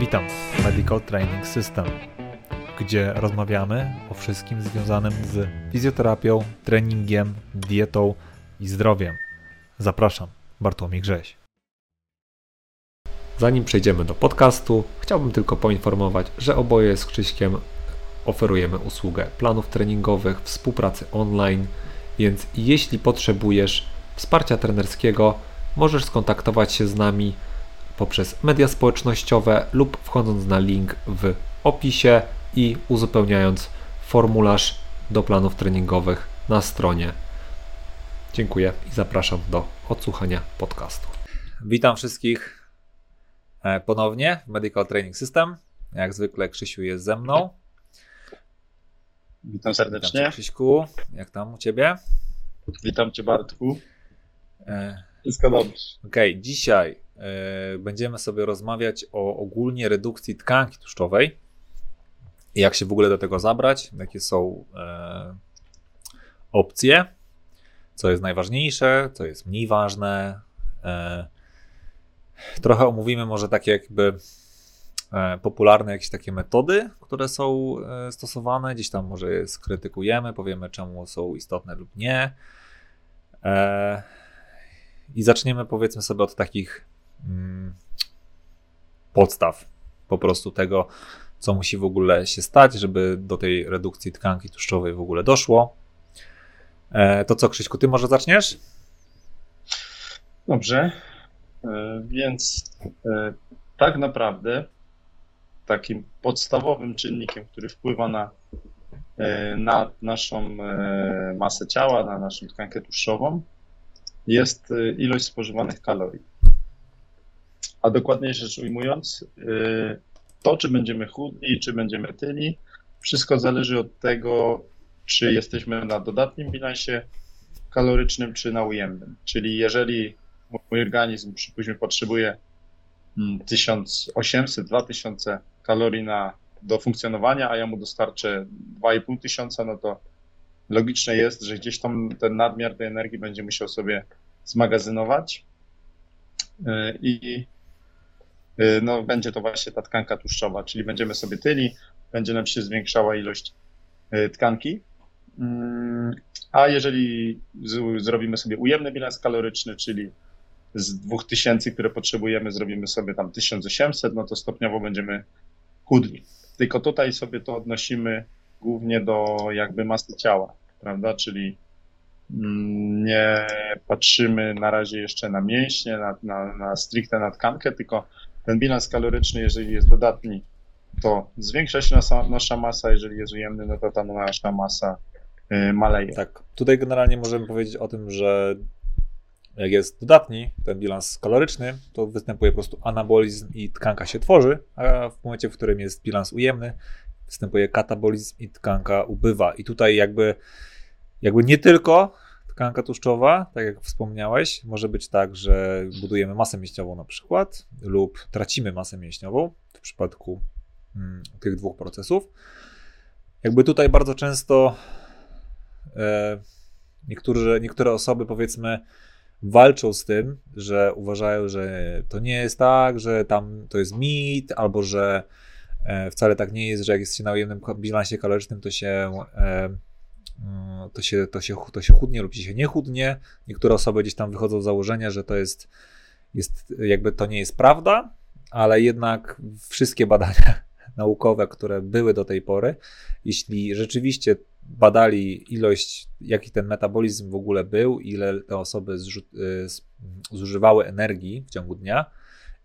Witam w Medical Training System, gdzie rozmawiamy o wszystkim związanym z fizjoterapią, treningiem, dietą i zdrowiem. Zapraszam, Bartłomiej Grześ. Zanim przejdziemy do podcastu, chciałbym tylko poinformować, że oboje z Krzyśkiem oferujemy usługę planów treningowych, współpracy online, więc jeśli potrzebujesz wsparcia trenerskiego, możesz skontaktować się z nami poprzez media społecznościowe lub wchodząc na link w opisie i uzupełniając formularz do planów treningowych na stronie. Dziękuję i zapraszam do odsłuchania podcastu. Witam wszystkich e, ponownie w Medical Training System. Jak zwykle Krzysiu jest ze mną. Witam serdecznie. Witam cię, Krzyśku. Jak tam u Ciebie? Witam Cię Bartku. E... Wszystko dobrze. Okej, okay, dzisiaj będziemy sobie rozmawiać o ogólnie redukcji tkanki tłuszczowej. Jak się w ogóle do tego zabrać, jakie są y, opcje, co jest najważniejsze, co jest mniej ważne. Y, trochę omówimy może takie jakby popularne jakieś takie metody, które są stosowane, gdzieś tam może je skrytykujemy, powiemy czemu są istotne lub nie. I zaczniemy powiedzmy sobie od takich podstaw po prostu tego, co musi w ogóle się stać, żeby do tej redukcji tkanki tłuszczowej w ogóle doszło. E, to co, Krzyśku, ty może zaczniesz? Dobrze. E, więc e, tak naprawdę takim podstawowym czynnikiem, który wpływa na, na naszą masę ciała, na naszą tkankę tłuszczową, jest ilość spożywanych kalorii. A dokładniej rzecz ujmując, y, to czy będziemy chudni, czy będziemy tyli, wszystko zależy od tego, czy jesteśmy na dodatnim bilansie kalorycznym, czy na ujemnym. Czyli jeżeli mój organizm, przypuśćmy, potrzebuje 1800-2000 mm, kalorii na, do funkcjonowania, a ja mu dostarczę 2500, no to logiczne jest, że gdzieś tam ten nadmiar tej energii będzie musiał sobie zmagazynować e, i no, będzie to właśnie ta tkanka tłuszczowa, czyli będziemy sobie tyli, będzie nam się zwiększała ilość e, tkanki. Mm, a jeżeli zrobimy sobie ujemny bilans kaloryczny, czyli z 2000, które potrzebujemy, zrobimy sobie tam 1800, no to stopniowo będziemy chudli. Tylko tutaj sobie to odnosimy głównie do jakby masy ciała, prawda? Czyli mm, nie patrzymy na razie jeszcze na mięśnie, na, na, na stricte na tkankę, tylko ten bilans kaloryczny, jeżeli jest dodatni, to zwiększa się nasza, nasza masa, jeżeli jest ujemny, no to ta nasza masa y, maleje. Tak, tutaj generalnie możemy powiedzieć o tym, że jak jest dodatni ten bilans kaloryczny, to występuje po prostu anabolizm i tkanka się tworzy, a w momencie, w którym jest bilans ujemny, występuje katabolizm i tkanka ubywa. I tutaj jakby, jakby nie tylko tkanka tłuszczowa, tak jak wspomniałeś, może być tak, że budujemy masę mięśniową na przykład, lub tracimy masę mięśniową w przypadku mm, tych dwóch procesów. Jakby tutaj bardzo często e, niektóre, osoby powiedzmy walczą z tym, że uważają, że to nie jest tak, że tam to jest mit, albo że E, wcale tak nie jest, że jak jest się na ujemnym bilansie kalorycznym, to się, e, to się, to się, to się chudnie lub się nie chudnie. Niektóre osoby gdzieś tam wychodzą z założenia, że to jest, jest jakby to nie jest prawda, ale jednak wszystkie badania naukowe, które były do tej pory, jeśli rzeczywiście badali ilość, jaki ten metabolizm w ogóle był, ile te osoby y, zużywały energii w ciągu dnia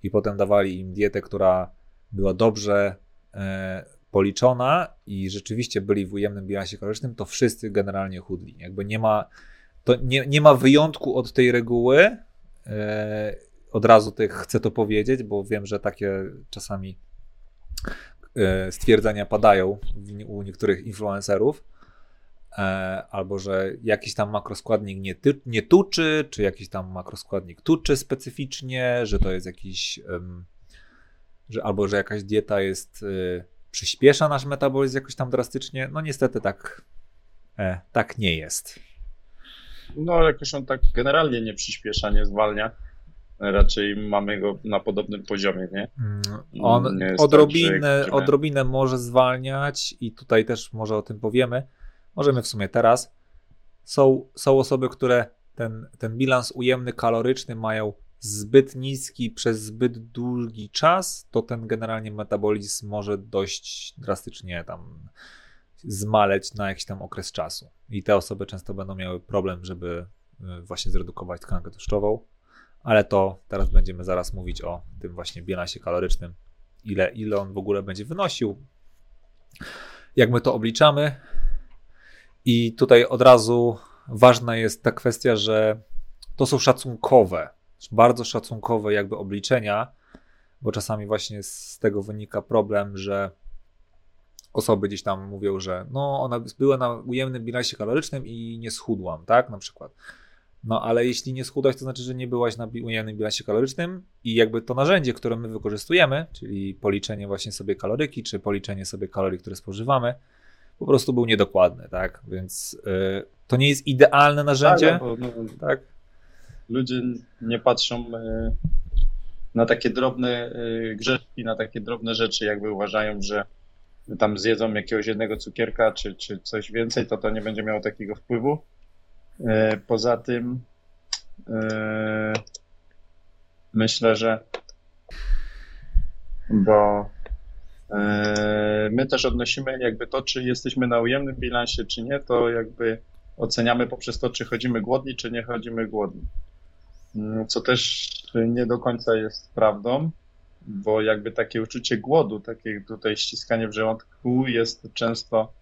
i potem dawali im dietę, która była dobrze e, policzona i rzeczywiście byli w ujemnym bilansie kalorycznym, to wszyscy generalnie chudli. Jakby nie ma, to nie, nie ma wyjątku od tej reguły. E, od razu tych chcę to powiedzieć, bo wiem, że takie czasami e, stwierdzenia padają u niektórych influencerów. Albo że jakiś tam makroskładnik nie, ty, nie tuczy, czy jakiś tam makroskładnik tuczy specyficznie, że to jest jakiś że albo że jakaś dieta jest, y, przyspiesza nasz metabolizm jakoś tam drastycznie. No niestety tak, e, tak nie jest. No jakoś on tak generalnie nie przyspiesza, nie zwalnia. raczej mamy go na podobnym poziomie, nie? Mm, on Nie jest odrobinę, tak, że odrobinę może zwalniać i tutaj też może o tym powiemy. Możemy w sumie teraz. Są, są osoby, które ten, ten bilans ujemny kaloryczny mają zbyt niski przez zbyt długi czas, to ten generalnie metabolizm może dość drastycznie tam zmaleć na jakiś tam okres czasu. I te osoby często będą miały problem, żeby y, właśnie zredukować tkankę tłuszczową, ale to teraz będziemy zaraz mówić o tym właśnie bilansie kalorycznym, ile, ile on w ogóle będzie wynosił, jak my to obliczamy. I tutaj od razu ważna jest ta kwestia, że to są szacunkowe, bardzo szacunkowe jakby obliczenia, bo czasami właśnie z tego wynika problem, że osoby gdzieś tam mówią, że no ona była na ujemnym bilansie kalorycznym i nie schudłam, tak, na przykład. No ale jeśli nie schudłaś, to znaczy, że nie byłaś na ujemnym bilansie kalorycznym i jakby to narzędzie, które my wykorzystujemy, czyli policzenie właśnie sobie kaloryki, czy policzenie sobie kalorii, które spożywamy, po prostu był niedokładny, tak, więc y, to nie jest idealne narzędzie, Tak, bo, no, tak, ludzie nie patrzą e, na takie drobne e, grzeszki, na takie drobne rzeczy, jakby uważają, że tam zjedzą jakiegoś jednego cukierka czy, czy coś więcej, to to nie będzie miało takiego wpływu. E, Poza tym myślę, że bo my też odnosimy jakby to, czy jesteśmy na ujemnym bilansie, czy nie, to jakby oceniamy poprzez to, czy chodzimy głodni, czy nie chodzimy głodni. Mm, Co też nie do końca jest prawdą, bo jakby takie uczucie głodu, takie tutaj ściskanie w żołądku jest często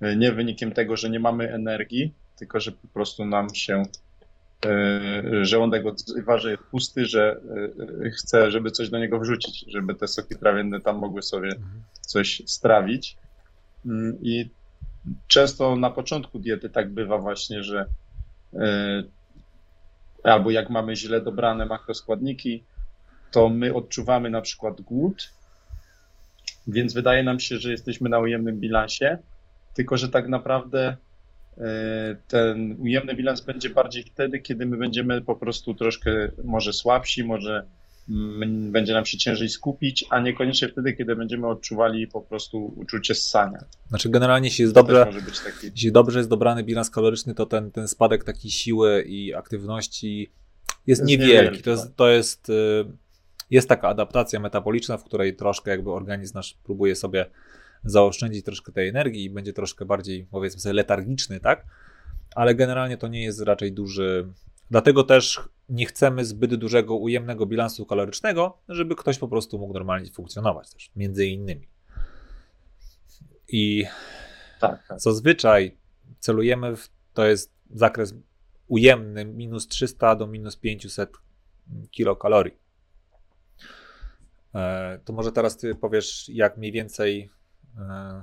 e, nie wynikiem tego, że nie mamy energii, tylko że po prostu nam się e, żołądek odzywa, że jest pusty, że e, chce, żeby coś do niego wrzucić, żeby te soki trawienne tam mogły sobie coś strawić. Mm, I często na początku diety tak bywa właśnie, że albo jak mamy źle dobrane makroskładniki, to my odczuwamy na przykład głód, więc wydaje nam się, że jesteśmy na ujemnym bilansie, tylko że tak naprawdę e, ten ujemny bilans będzie bardziej wtedy, kiedy my będziemy po prostu troszkę może słabsi, może będzie nam się ciężej skupić, a niekoniecznie wtedy, kiedy będziemy odczuwali po prostu uczucie ssania. znaczy generalnie jeśli jest dobrze, taki jeśli dobrze jest dobrany bilans kaloryczny, to ten, ten spadek takiej siły i aktywności jest Jest niewielki. niewielki, To jest, tak. to jest, y, jest taka adaptacja metaboliczna, w której troszkę jakby organizm nasz próbuje sobie zaoszczędzić troszkę tej energii i będzie troszkę bardziej, powiedzmy sobie, letargiczny, tak? Ale generalnie to nie jest raczej duży. Dlatego też nie chcemy zbyt dużego ujemnego bilansu kalorycznego, żeby ktoś po prostu mógł normalnie funkcjonować też, między innymi. I tak, tak. Zazwyczaj celujemy w to jest zakres ujemny minus 300 do minus 500 kilokalorii. E, To może teraz ty powiesz, jak mniej więcej e,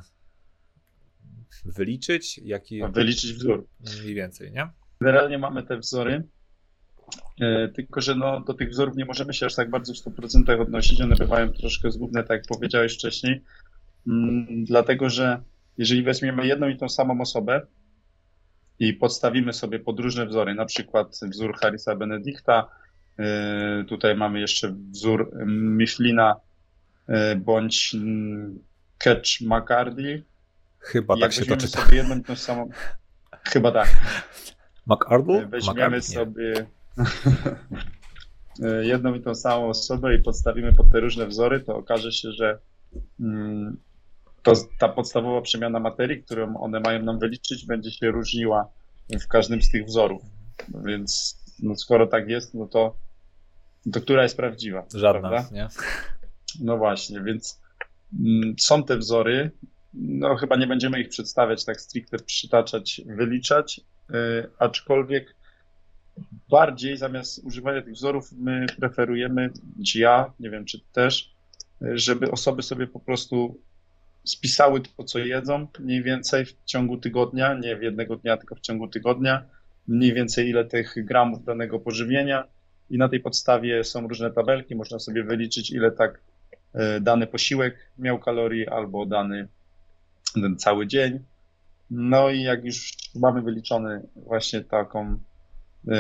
wyliczyć, jaki wyliczyć wzór. mniej więcej, nie? Generalnie mamy te wzory, tylko że no, do tych wzorów nie możemy się aż tak bardzo w 100% odnosić. One bywają troszkę zgubne, tak jak powiedziałeś wcześniej, Mm, dlatego że jeżeli weźmiemy jedną i tą samą osobę i podstawimy sobie pod różne wzory, na przykład wzór Harrisa Benedicta, e, tutaj mamy jeszcze wzór mm, Michelina e, bądź mm, Catch McCarthy, Chyba i tak jak się to czyta. sobie jedną i tą samą, chyba tak, McArdle? Weźmiemy McArdle, sobie jedną i tą samą osobę i podstawimy pod te różne wzory, to okaże się, że mm, to ta podstawowa przemiana materii, którą one mają nam wyliczyć, będzie się różniła w każdym z tych wzorów. Więc no skoro tak jest, no to, to która jest prawdziwa? Żadna, prawda? nie? No właśnie, więc mm, są te wzory. No chyba nie będziemy ich przedstawiać tak stricte, przytaczać, wyliczać, yy, aczkolwiek bardziej zamiast używania tych wzorów my preferujemy, czy ja, nie wiem czy też, żeby osoby sobie po prostu spisały to, co jedzą, mniej więcej w ciągu tygodnia, nie w jednego dnia, tylko w ciągu tygodnia, mniej więcej ile tych gramów danego pożywienia i na tej podstawie są różne tabelki, można sobie wyliczyć ile tak e, dany posiłek miał kalorii albo dany ten cały dzień. No i jak już mamy wyliczony właśnie taką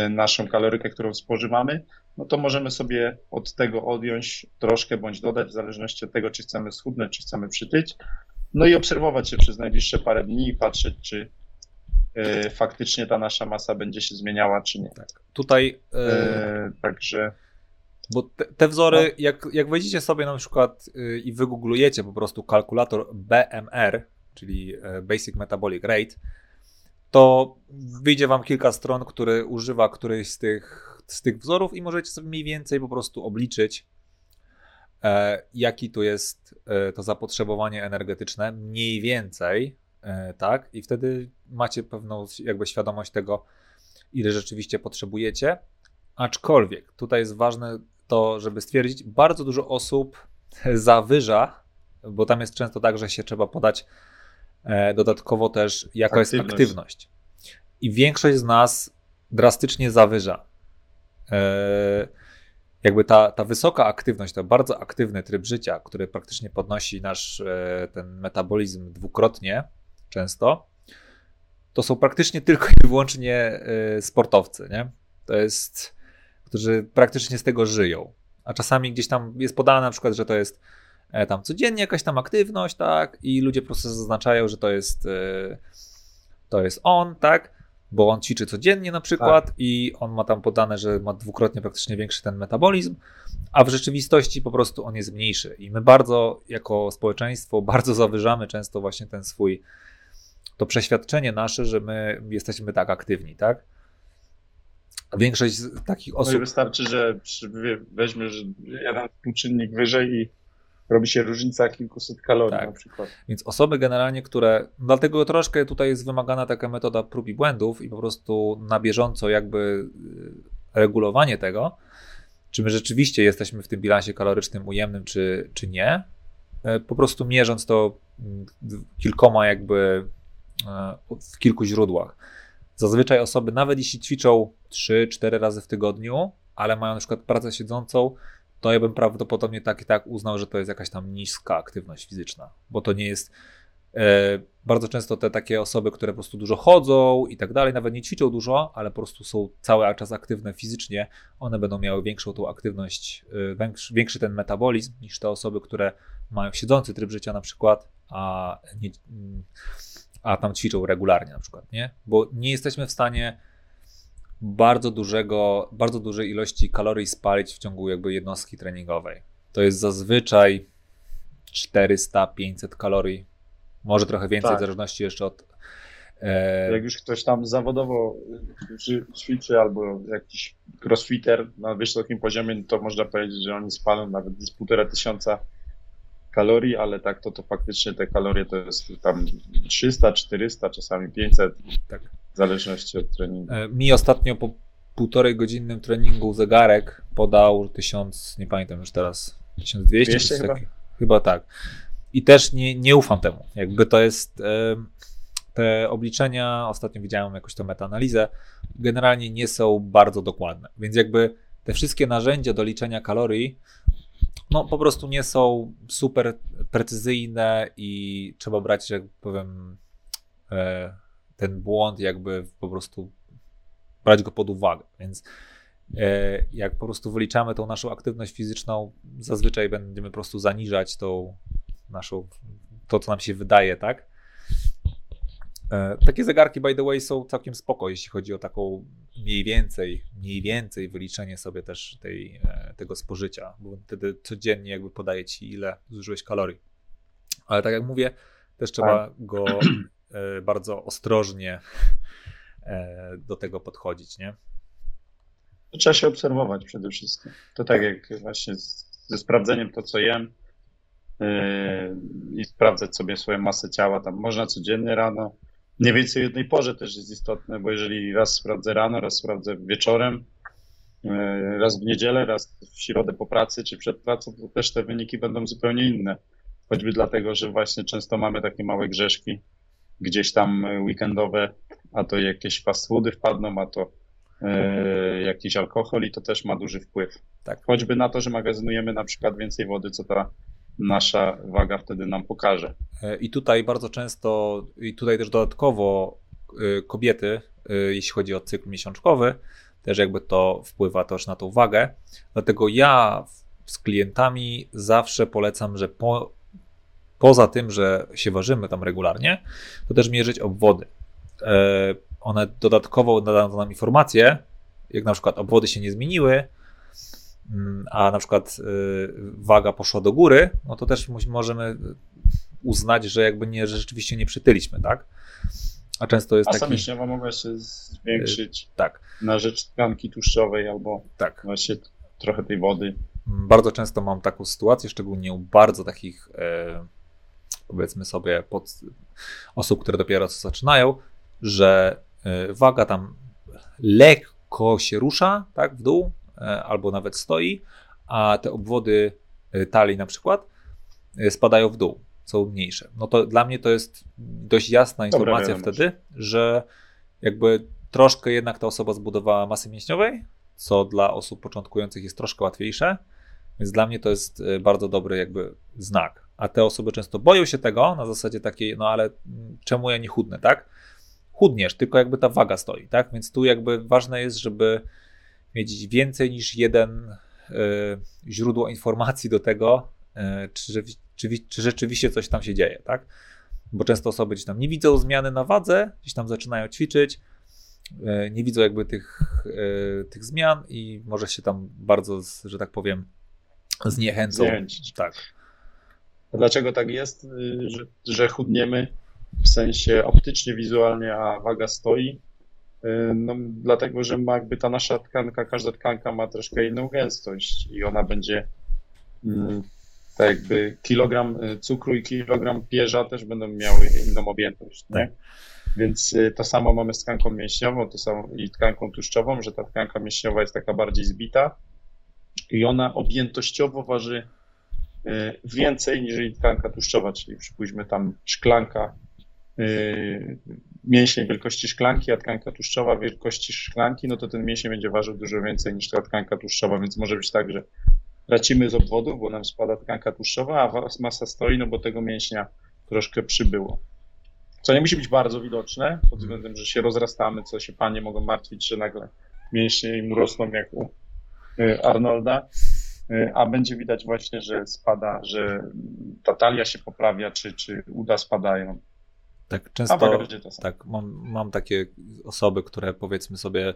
naszą kalorykę, którą spożywamy, no to możemy sobie od tego odjąć troszkę bądź dodać, w zależności od tego, czy chcemy schudnąć, czy chcemy przytyć. No i obserwować się przez najbliższe parę dni i patrzeć, czy y, faktycznie ta nasza masa będzie się zmieniała, czy nie. Tak. Tutaj. Yy, także. Bo te, te wzory, no. jak, jak wejdziecie sobie na przykład yy, i wygooglujecie po prostu kalkulator BMR, czyli Basic Metabolic Rate, to wyjdzie wam kilka stron, które używa któryś z tych, z tych wzorów i możecie sobie mniej więcej po prostu obliczyć, e, jaki tu jest e, to zapotrzebowanie energetyczne, mniej więcej, e, tak? I wtedy macie pewną jakby świadomość tego, ile rzeczywiście potrzebujecie. Aczkolwiek tutaj jest ważne to, żeby stwierdzić, bardzo dużo osób zawyża, bo tam jest często tak, że się trzeba podać dodatkowo też jaka aktywność. jest aktywność. I większość z nas drastycznie zawyża. E, jakby ta, ta wysoka aktywność, to bardzo aktywny tryb życia, który praktycznie podnosi nasz e, ten metabolizm dwukrotnie często, to są praktycznie tylko i wyłącznie sportowcy, nie? To jest, którzy praktycznie z tego żyją. A czasami gdzieś tam jest podane na przykład, że to jest E, tam codziennie jakaś tam aktywność, tak, i ludzie po prostu zaznaczają, że to jest e, to jest on, tak, bo on ćwiczy codziennie na przykład tak. i on ma tam podane, że ma dwukrotnie praktycznie większy ten metabolizm, a w rzeczywistości po prostu on jest mniejszy i my bardzo jako społeczeństwo bardzo zawyżamy często właśnie ten swój to przeświadczenie nasze, że my jesteśmy tak aktywni, tak? Większość takich osób. No i wystarczy, że weźmiesz jeden współczynnik wyżej i robi się różnica kilkuset kalorii tak. na przykład. Więc osoby generalnie, które. Dlatego troszkę tutaj jest wymagana taka metoda prób i błędów i po prostu na bieżąco jakby y, regulowanie tego, czy my rzeczywiście jesteśmy w tym bilansie kalorycznym ujemnym, czy, czy nie. E, po prostu mierząc to mm, kilkoma jakby e, w kilku źródłach. Zazwyczaj osoby, nawet jeśli ćwiczą 3-4 razy w tygodniu, ale mają na przykład pracę siedzącą, to ja bym prawdopodobnie tak i tak uznał, że to jest jakaś tam niska aktywność fizyczna, bo to nie jest. E, bardzo często te takie osoby, które po prostu dużo chodzą i tak dalej, nawet nie ćwiczą dużo, ale po prostu są cały czas aktywne fizycznie, one będą miały większą tą aktywność, e, większy, większy ten metabolizm niż te osoby, które mają siedzący tryb życia na przykład, a, nie, a tam ćwiczą regularnie na przykład, nie? Bo nie jesteśmy w stanie bardzo dużego, bardzo dużej ilości kalorii spalić w ciągu jakby jednostki treningowej. To jest zazwyczaj 400-500 kalorii, może trochę więcej, tak. w zależności jeszcze od. E... Jak już ktoś tam zawodowo ćwiczy albo jakiś crossfitter na wysokim poziomie, to można powiedzieć, że oni spalą nawet z półtora tysiąca kalorii, ale tak to, to faktycznie te kalorie to jest tam 300, 400, czasami 500. Tak. W zależności od treningu. E, mi ostatnio po półtorej godzinnym treningu zegarek podał 1000, nie pamiętam już teraz, 1200 200 chyba? chyba tak. I też nie, nie ufam temu. Jakby to jest e, te obliczenia, ostatnio widziałem jakąś tą metaanalizę, generalnie nie są bardzo dokładne. Więc jakby te wszystkie narzędzia do liczenia kalorii no po prostu nie są super precyzyjne i trzeba brać, że powiem, e, ten błąd jakby po prostu brać go pod uwagę. Więc e, jak po prostu wyliczamy tą naszą aktywność fizyczną, zazwyczaj będziemy po prostu zaniżać tą naszą, to co nam się wydaje, tak? E, takie zegarki, by the way, są całkiem spoko, jeśli chodzi o taką mniej więcej, mniej więcej wyliczenie sobie też tej, e, tego spożycia, bo wtedy codziennie jakby podaje ci, ile zużyłeś kalorii. Ale tak jak mówię, też trzeba go bardzo ostrożnie do tego podchodzić, nie? Trzeba się obserwować przede wszystkim. To tak jak właśnie ze sprawdzeniem to, co jem i sprawdzać sobie swoją masę ciała. Tam można codziennie rano, Mniej więcej o jednej porze też jest istotne, bo jeżeli raz sprawdzę rano, raz sprawdzę wieczorem, e, raz w niedzielę, raz w środę po pracy czy przed pracą, to też te wyniki będą zupełnie inne. Choćby dlatego, że właśnie często mamy takie małe grzeszki gdzieś tam weekendowe, a to jakieś fast foody wpadną, a to e, jakiś alkohol i to też ma duży wpływ. Tak. Choćby na to, że magazynujemy na przykład więcej wody, co ta nasza waga wtedy nam pokaże. E, I tutaj bardzo często, i tutaj też dodatkowo e, kobiety, jeśli chodzi o cykl miesiączkowy, też jakby to wpływa też na tą wagę. Dlatego ja z klientami zawsze polecam, że po, poza tym, że się ważymy tam regularnie, to też mierzyć obwody. E, one dodatkowo nadają nam informacje, jak na przykład obwody się nie zmieniły, mm, a na przykład y, waga poszła do góry, no to też możemy uznać, że jakby nie, że rzeczywiście nie przytyliśmy, tak? A często jest Masa taki... mogła się zwiększyć y, tak. na rzecz tkanki tłuszczowej albo tak. właśnie trochę tej wody. Bardzo często mam taką sytuację, szczególnie u bardzo takich e, powiedzmy sobie pod osób, które dopiero co zaczynają, że e, waga tam lekko się rusza, tak, w dół, e, albo nawet stoi, a te obwody e, talii na przykład spadają w dół, są mniejsze. No to dla mnie to jest dość jasna informacja Dobra, wtedy, że jakby troszkę jednak ta osoba zbudowała masy mięśniowej, co dla osób początkujących jest troszkę łatwiejsze, więc dla mnie to jest bardzo dobry jakby znak. A te osoby często boją się tego na zasadzie takiej, no ale czemu ja nie chudnę, tak? chudniesz, tylko jakby ta waga stoi, tak? Więc tu jakby ważne jest, żeby mieć więcej niż jeden y, źródło informacji do tego, y, czy, czy, czy, rzeczywiście coś tam się dzieje, tak? Bo często osoby gdzieś tam nie widzą zmiany na wadze, gdzieś tam zaczynają ćwiczyć, y, nie widzą jakby tych, tych zmian i może się tam bardzo, że tak powiem, zniechęcą. Zniechęcić. Tak. Dlaczego tak jest, że, że chudniemy? w sensie optycznie, wizualnie, a waga stoi. Y, no, dlatego, że ma jakby ta nasza tkanka, każda tkanka ma troszkę inną gęstość i ona będzie mm, tak jakby kilogram y, cukru i kilogram pierza też będą miały inną objętość, nie? Tak. Więc y, to samo mamy z tkanką mięśniową, to samo i tkanką tłuszczową, że ta tkanka mięśniowa jest taka bardziej zbita i ona objętościowo waży więcej niż tkanka tłuszczowa, czyli przypuśćmy tam szklanka Yy, mięsień wielkości szklanki, a tkanka tłuszczowa wielkości szklanki, no to ten mięsień będzie ważył dużo więcej niż ta tkanka tłuszczowa, więc może być tak, że tracimy z obwodów, bo nam spada tkanka tłuszczowa, a masa stoi, no bo tego mięśnia troszkę przybyło. Co nie musi być bardzo widoczne, pod względem, że się rozrastamy, co się panie mogą martwić, że nagle mięśnie im rosną jak u yy, Arnolda, a będzie widać właśnie, że spada, że ta talia się poprawia, czy, czy uda spadają. Tak, często tak, mam, mam takie osoby, które powiedzmy sobie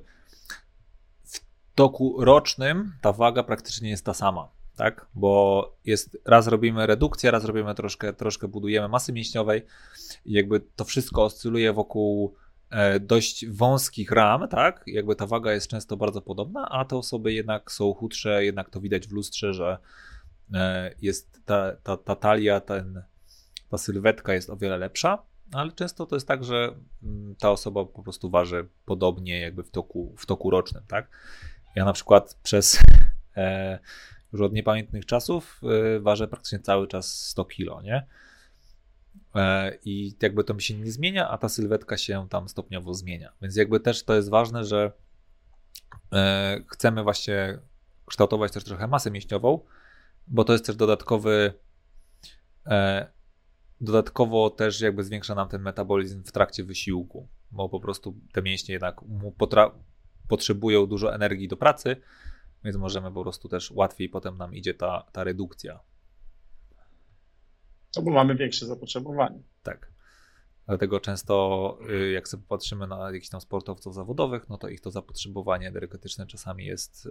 w toku rocznym ta waga praktycznie jest ta sama, tak? Bo jest, raz robimy redukcję, raz robimy troszkę, troszkę budujemy masy mięśniowej i jakby to wszystko oscyluje wokół e, dość wąskich ram, tak? Jakby ta waga jest często bardzo podobna, a te osoby jednak są chudsze, jednak to widać w lustrze, że e, jest ta, ta, ta talia, ten, ta sylwetka jest o wiele lepsza ale często to jest tak, że mm, ta osoba po prostu waży podobnie jakby w toku, w toku rocznym, tak? Ja na przykład przez e, już od niepamiętnych czasów e, ważę praktycznie cały czas 100 kilo, nie? E, I jakby to mi się nie zmienia, a ta sylwetka się tam stopniowo zmienia. Więc jakby też to jest ważne, że e, chcemy właśnie kształtować też trochę masę mięśniową, bo to jest też dodatkowy e, Dodatkowo też jakby zwiększa nam ten metabolizm w trakcie wysiłku, bo po prostu te mięśnie jednak potrzebują dużo energii do pracy, więc możemy po prostu też łatwiej potem nam idzie ta, ta redukcja. No bo mamy większe zapotrzebowanie. Tak. Dlatego często, y, jak sobie patrzymy na jakichś tam sportowców zawodowych, no to ich to zapotrzebowanie energetyczne czasami jest y,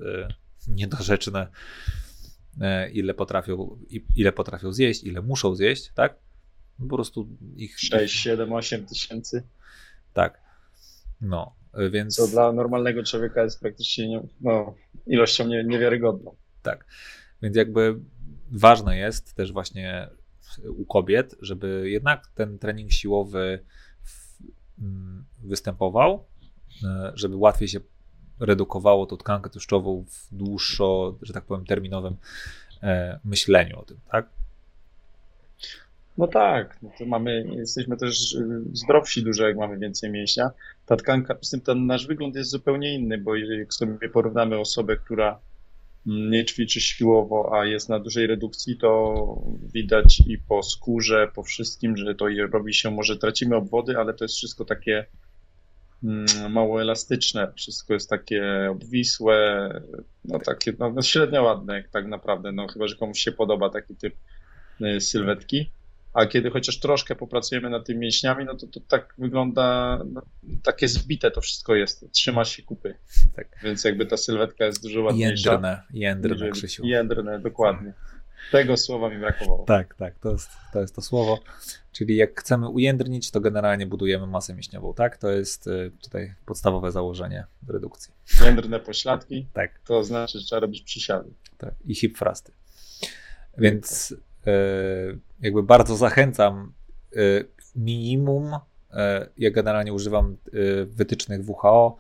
niedorzeczne, y, ile potrafią, ile potrafią zjeść, ile muszą zjeść, tak? Po prostu ich. 6, 7, 8 tysięcy. Tak. No, więc. Co dla normalnego człowieka jest praktycznie nie, no, ilością nie, niewiarygodną. Tak. Więc jakby ważne jest też właśnie u kobiet, żeby jednak ten trening siłowy mm, występował, e, żeby łatwiej się redukowało tą tkankę tłuszczową w dłuższo, że tak powiem, terminowym e, myśleniu o tym, tak? No tak, no to mamy, jesteśmy też y, zdrowsi dużo, jak mamy więcej mięśnia. Ta tkanka, z tym ten nasz wygląd jest zupełnie inny, bo jak sobie porównamy osobę, która nie ćwiczy siłowo, a jest na dużej redukcji, to widać i po skórze, po wszystkim, że to robi się, może tracimy obwody, ale to jest wszystko takie mm, mało elastyczne, wszystko jest takie obwisłe, no takie no, średnio ładne tak naprawdę, no chyba, że komuś się podoba taki typ y, sylwetki. A kiedy chociaż troszkę popracujemy nad tymi mięśniami, no to, to tak wygląda, no, takie zbite to wszystko jest, trzyma się kupy. Tak. Więc jakby ta sylwetka jest dużo ładniejsza. Jędrne, jędrne Krzysiu. Jędrne, dokładnie. Tego słowa mi brakowało. Tak, tak, to jest, to jest to słowo. Czyli jak chcemy ujędrnić, to generalnie budujemy masę mięśniową, tak? To jest y, tutaj podstawowe założenie redukcji. Jędrne pośladki, tak. to znaczy, że trzeba robić przysiady. Tak, i hip thrusty. Więc jakby bardzo zachęcam y, minimum, ja generalnie używam wytycznych WHO,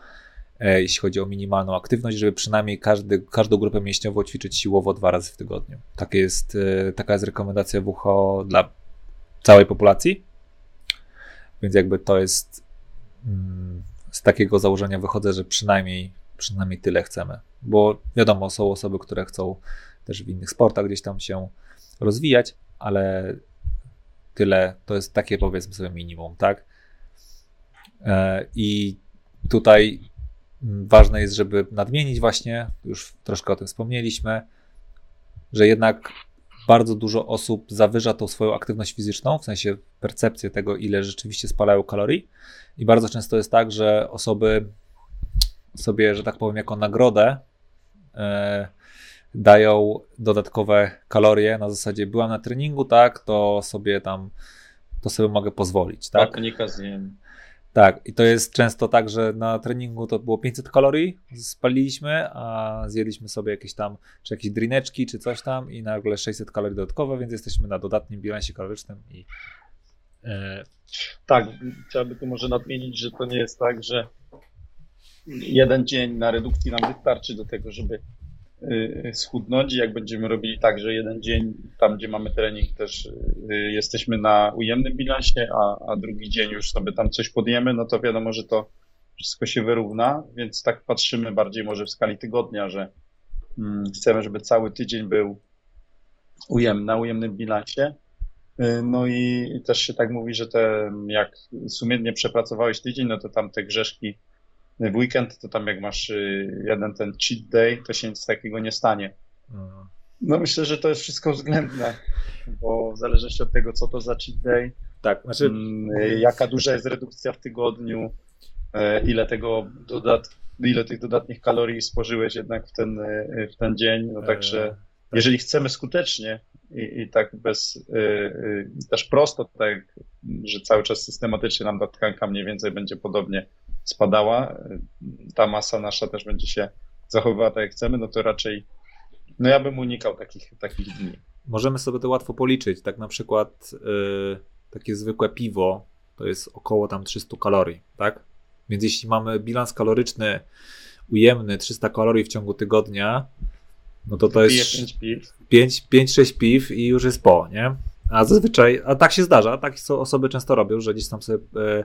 E, jeśli chodzi o minimalną aktywność, żeby przynajmniej każdy, każdą grupę mięśniową ćwiczyć siłowo dwa razy w tygodniu. Tak jest, e, taka jest rekomendacja WHO dla całej populacji. Więc jakby to jest mm, z takiego założenia wychodzę, że przynajmniej, przynajmniej tyle chcemy. Bo wiadomo, są osoby, które chcą też w innych sportach gdzieś tam się rozwijać, ale tyle to jest takie powiedzmy sobie minimum, tak? E, I tutaj ważne jest, żeby nadmienić właśnie, już troszkę o tym wspomnieliśmy, że jednak bardzo dużo osób zawyża tą swoją aktywność fizyczną, w sensie percepcję tego, ile rzeczywiście spalają kalorii. I bardzo często jest tak, że osoby sobie, że tak powiem, jako nagrodę e, dają dodatkowe kalorie na zasadzie byłam na treningu, tak, to sobie tam, to sobie mogę pozwolić, tak? Panika zjem. Tak, i to jest często tak, że na treningu to było 500 kalorii, spaliliśmy, a zjedliśmy sobie jakieś tam, czy jakieś drineczki, czy coś tam i nagle 600 kalorii dodatkowe, więc jesteśmy na dodatnim bilansie kalorycznym i... E... Tak, trzeba by tu może nadmienić, że to nie jest tak, że jeden dzień na redukcji nam wystarczy do tego, żeby schudnąć. Jak będziemy robili tak, że jeden dzień tam, gdzie mamy trening, też y, jesteśmy na ujemnym bilansie, a, a drugi dzień już sobie tam coś podjemy, no to wiadomo, że to wszystko się wyrówna, więc tak patrzymy bardziej może w skali tygodnia, że mm, chcemy, żeby cały tydzień był ujemny, na ujemnym bilansie. Y, no i też się tak mówi, że te, jak sumiennie przepracowałeś tydzień, no to tam te grzeszki w weekend, to tam jak masz y, jeden ten cheat day, to się nic takiego nie stanie. Mhm. No myślę, że to jest wszystko względne, bo w zależności od tego, co to za cheat day, tak, znaczy... Mm, jaka duża jest redukcja w tygodniu, y, ile tego dodat, ile tych dodatnich kalorii spożyłeś jednak w ten, w ten dzień, no także tak. jeżeli chcemy skutecznie i, i tak bez, też prosto, tak, że cały czas systematycznie nam ta tkanka mniej więcej będzie podobnie spadała, ta masa nasza też będzie się zachowywała tak jak chcemy, no to raczej no ja bym unikał takich, takich dni. Możemy sobie to łatwo policzyć. Tak na przykład yy, takie zwykłe piwo to jest około tam 300 kalorii, tak? Więc jeśli mamy bilans kaloryczny ujemny 300 kalorii w ciągu tygodnia, no to to jest 5-6 piw i już jest po, nie? A zazwyczaj, a tak się zdarza, tak osoby często robią, że gdzieś tam sobie yy,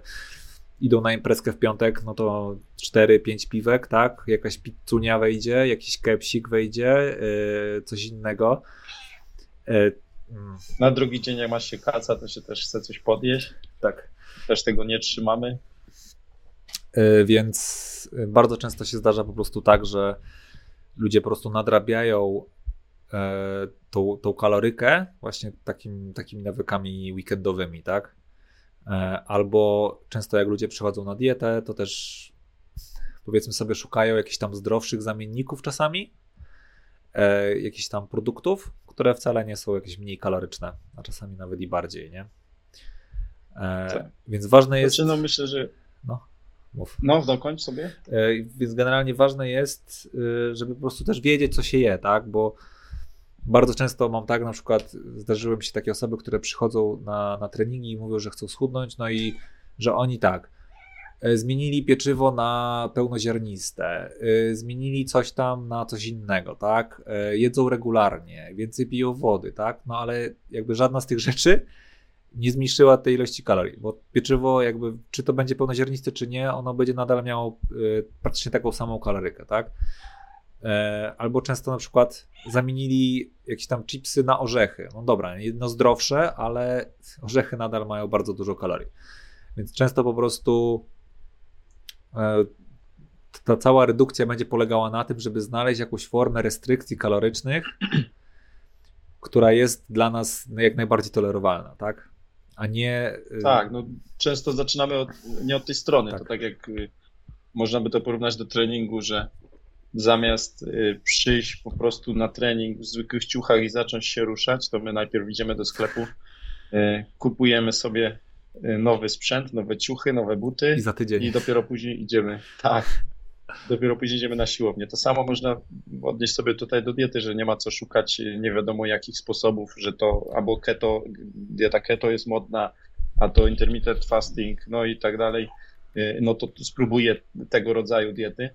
idą na imprezkę w piątek, no to 4-5 piwek, tak? Jakaś pizzunia wejdzie, jakiś kepsik wejdzie, yy, coś innego. Yy, na drugi dzień, jak masz się kaca, to się też chce coś podjeść. Tak. Też tego nie trzymamy. Yy, więc bardzo często się zdarza po prostu tak, że ludzie po prostu nadrabiają tą, tą kalorykę właśnie takim, takimi nawykami weekendowymi, tak? E, albo często jak ludzie przychodzą na dietę, to też powiedzmy sobie szukają jakichś tam zdrowszych zamienników czasami, e, jakichś tam produktów, które wcale nie są jakieś mniej kaloryczne, a czasami nawet i bardziej, nie? E, tak. Więc ważne jest... Znaczy, no myślę, że... No, mów. No, dokończ sobie. Więc generalnie ważne jest, żeby po prostu też wiedzieć, co się je, tak? Bo bardzo często mam tak, na przykład zdarzyły mi się takie osoby, które przychodzą na, na treningi i mówią, że chcą schudnąć, no i że oni tak, e, zmienili pieczywo na pełnoziarniste, e, zmienili coś tam na coś innego, tak? E, jedzą regularnie, więcej piją wody, tak? No ale jakby żadna z tych rzeczy nie zmniejszyła tej ilości kalorii, bo pieczywo jakby, czy to będzie pełnoziarniste, czy nie, ono będzie nadal miało praktycznie taką samą kalorykę, tak? E, albo często na przykład zamienili jakieś tam chipsy na orzechy. No dobra, jedno zdrowsze, ale orzechy nadal mają bardzo dużo kalorii. Więc często po prostu e, ta cała redukcja będzie polegała na tym, żeby znaleźć jakąś formę restrykcji kalorycznych, która jest dla nas jak najbardziej tolerowalna, tak? A nie. Y, tak, no często zaczynamy od, nie od tej strony. Tak. To tak jak y, można by to porównać do treningu, że zamiast y, przyjść po prostu na trening w zwykłych ciuchach i zacząć się ruszać, to my najpierw idziemy do sklepu, kupujemy sobie nowy sprzęt, nowe ciuchy, nowe buty i za tydzień. I dopiero później idziemy. Tak dopiero później idziemy na siłownię. To samo można odnieść sobie tutaj do diety, że nie ma co szukać nie wiadomo jakich sposobów, że to albo keto, dieta keto jest modna, a to intermittent fasting, no i tak dalej. No to spróbuję tego rodzaju diety.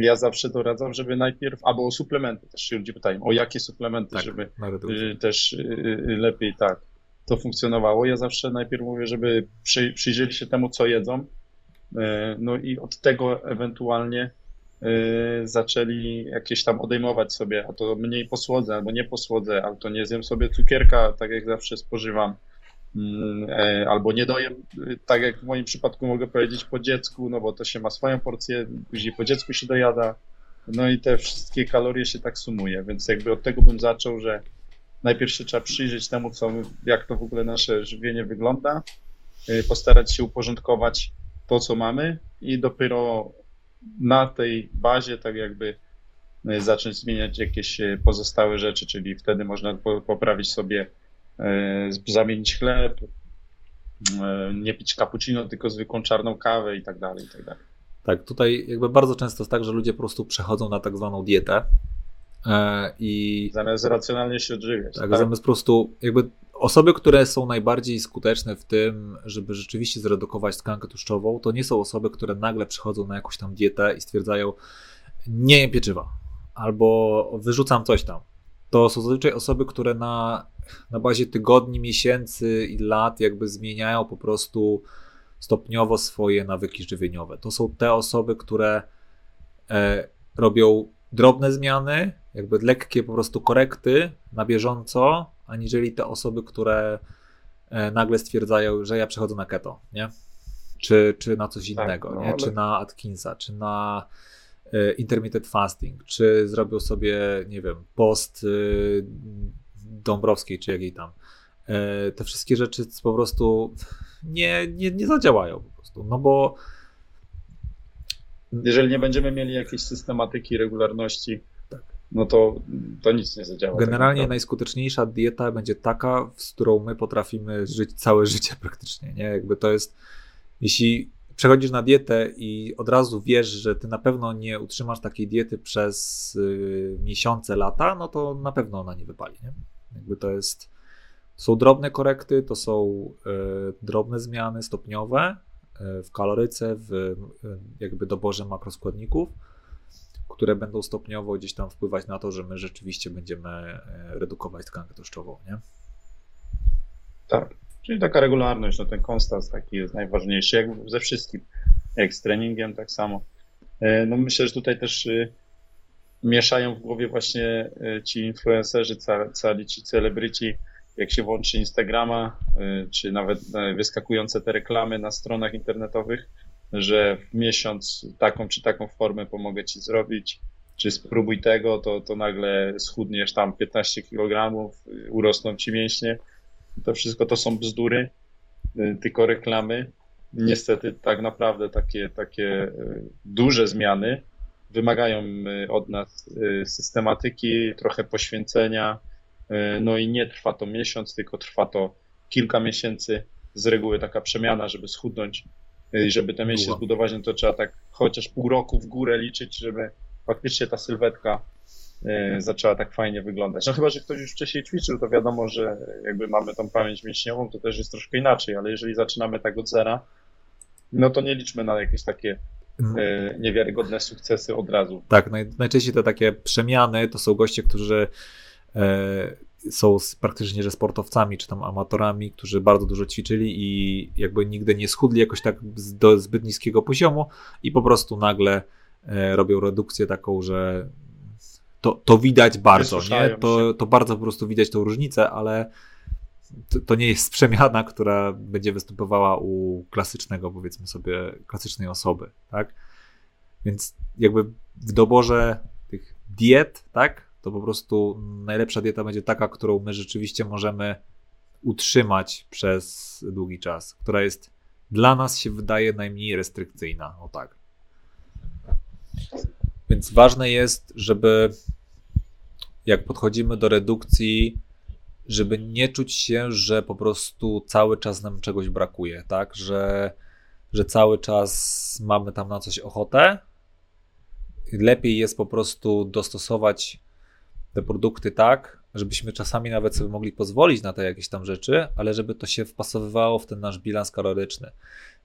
Ja zawsze doradzam, żeby najpierw, albo o suplementy, też się ludzie pytają, o jakie suplementy, tak, żeby y, też y, y, lepiej tak to funkcjonowało. Ja zawsze najpierw mówię, żeby przy, przyjrzeli się temu, co jedzą, no i od tego ewentualnie zaczęli jakieś tam odejmować sobie, a to mniej posłodzę albo nie posłodzę, albo to nie zjem sobie cukierka, tak jak zawsze spożywam, albo nie dojem, tak jak w moim przypadku mogę powiedzieć po dziecku, no bo to się ma swoją porcję, później po dziecku się dojada, no i te wszystkie kalorie się tak sumuje, więc jakby od tego bym zaczął, że najpierw się trzeba przyjrzeć temu, co, jak to w ogóle nasze żywienie wygląda, postarać się uporządkować to, co mamy i dopiero na tej bazie tak jakby e, zacząć zmieniać jakieś e, pozostałe rzeczy, czyli wtedy można poprawić sobie, e, zamienić chleb, nie pić cappuccino, tylko zwykłą czarną kawę i tak dalej, i tak dalej. Tak, tutaj jakby bardzo często jest tak, że ludzie po prostu przechodzą na tak zwaną dietę i... Zamiast racjonalnie się odżywiać. Tak, tak, zamiast po prostu jakby Osoby, które są najbardziej skuteczne w tym, żeby rzeczywiście zredukować tkankę tłuszczową, to nie są osoby, które nagle przychodzą na jakąś tam dietę i stwierdzają, nie jem pieczywa, albo wyrzucam coś tam. To są zazwyczaj osoby, które na, na bazie tygodni, miesięcy i lat jakby zmieniają po prostu stopniowo swoje nawyki żywieniowe. To są te osoby, które e, robią drobne zmiany, jakby lekkie po prostu korekty na bieżąco, aniżeli te osoby, które e, nagle stwierdzają, że ja przechodzę na keto, nie? Czy, czy na coś tak, innego, tak, no, nie? Ale... czy na Atkinsa, czy na e, intermittent fasting, czy zrobił sobie, nie wiem, post y, Dąbrowskiej, czy jakiej tam. E, te wszystkie rzeczy po prostu nie, nie, nie zadziałają po prostu, no bo jeżeli nie będziemy mieli jakiejś systematyki, regularności, no to, to nic nie zadziała. Tak Generalnie tak najskuteczniejsza dieta będzie taka, z którą my potrafimy żyć całe życie praktycznie, nie? Jakby to jest, jeśli przechodzisz na dietę i od razu wiesz, że ty na pewno nie utrzymasz takiej diety przez y, miesiące, lata, no to na pewno ona nie wypali, nie? Jakby to jest, są drobne korekty, to są y, drobne zmiany stopniowe y, w kaloryce, w y, jakby doborze makroskładników, które będą stopniowo gdzieś tam wpływać na to, że my rzeczywiście będziemy e, redukować tkankę tłuszczową, nie? Tak, czyli taka regularność, no ten konstans taki jest najważniejszy, jak ze wszystkim, jak z treningiem tak samo. E, no myślę, że tutaj też mieszają w głowie właśnie y, ci influencerzy, cali ci celebryci, jak się włączy Instagrama, y, czy nawet e, wyskakujące te reklamy na stronach internetowych, że w miesiąc taką czy taką formę pomogę ci zrobić, czy spróbuj tego, to, to nagle schudniesz tam 15 kg, urosną ci mięśnie. To wszystko to są bzdury, tylko reklamy. Niestety tak naprawdę takie, takie duże zmiany wymagają y, od nas systematyki, trochę poświęcenia, no i nie trwa to miesiąc, tylko trwa to kilka miesięcy. Z reguły taka przemiana, żeby schudnąć i żeby te mięśnie zbudować, no to trzeba tak chociaż pół roku w górę liczyć, żeby faktycznie ta sylwetka e, zaczęła tak fajnie wyglądać. No chyba, że ktoś już wcześniej ćwiczył, to wiadomo, że jakby mamy tą pamięć mięśniową, to też jest troszkę inaczej, ale jeżeli zaczynamy tak od zera, no to nie liczmy na jakieś takie mhm. Niewiarygodne sukcesy od razu. Tak, naj, najczęściej te takie przemiany to są goście, którzy e, są praktycznie że sportowcami czy tam amatorami, którzy bardzo dużo ćwiczyli i jakby nigdy nie schudli jakoś tak do zbyt niskiego poziomu i po prostu nagle e, robią redukcję taką, że to, to widać bardzo, nie? To, to bardzo po prostu widać tą różnicę, ale to, to, nie jest przemiana, która będzie występowała u klasycznego, powiedzmy sobie, klasycznej osoby, tak? Więc jakby w doborze tych diet, tak? To po prostu najlepsza dieta będzie taka, którą my rzeczywiście możemy utrzymać przez długi czas, która jest dla nas się wydaje najmniej restrykcyjna, o tak. Więc ważne jest, żeby jak podchodzimy do redukcji, żeby nie czuć się, że po prostu cały czas nam czegoś brakuje, tak? Że, że cały czas mamy tam na coś ochotę. Lepiej jest po prostu dostosować te produkty tak, żebyśmy czasami nawet sobie mogli pozwolić na te jakieś tam rzeczy, ale żeby to się wpasowywało w ten nasz bilans kaloryczny.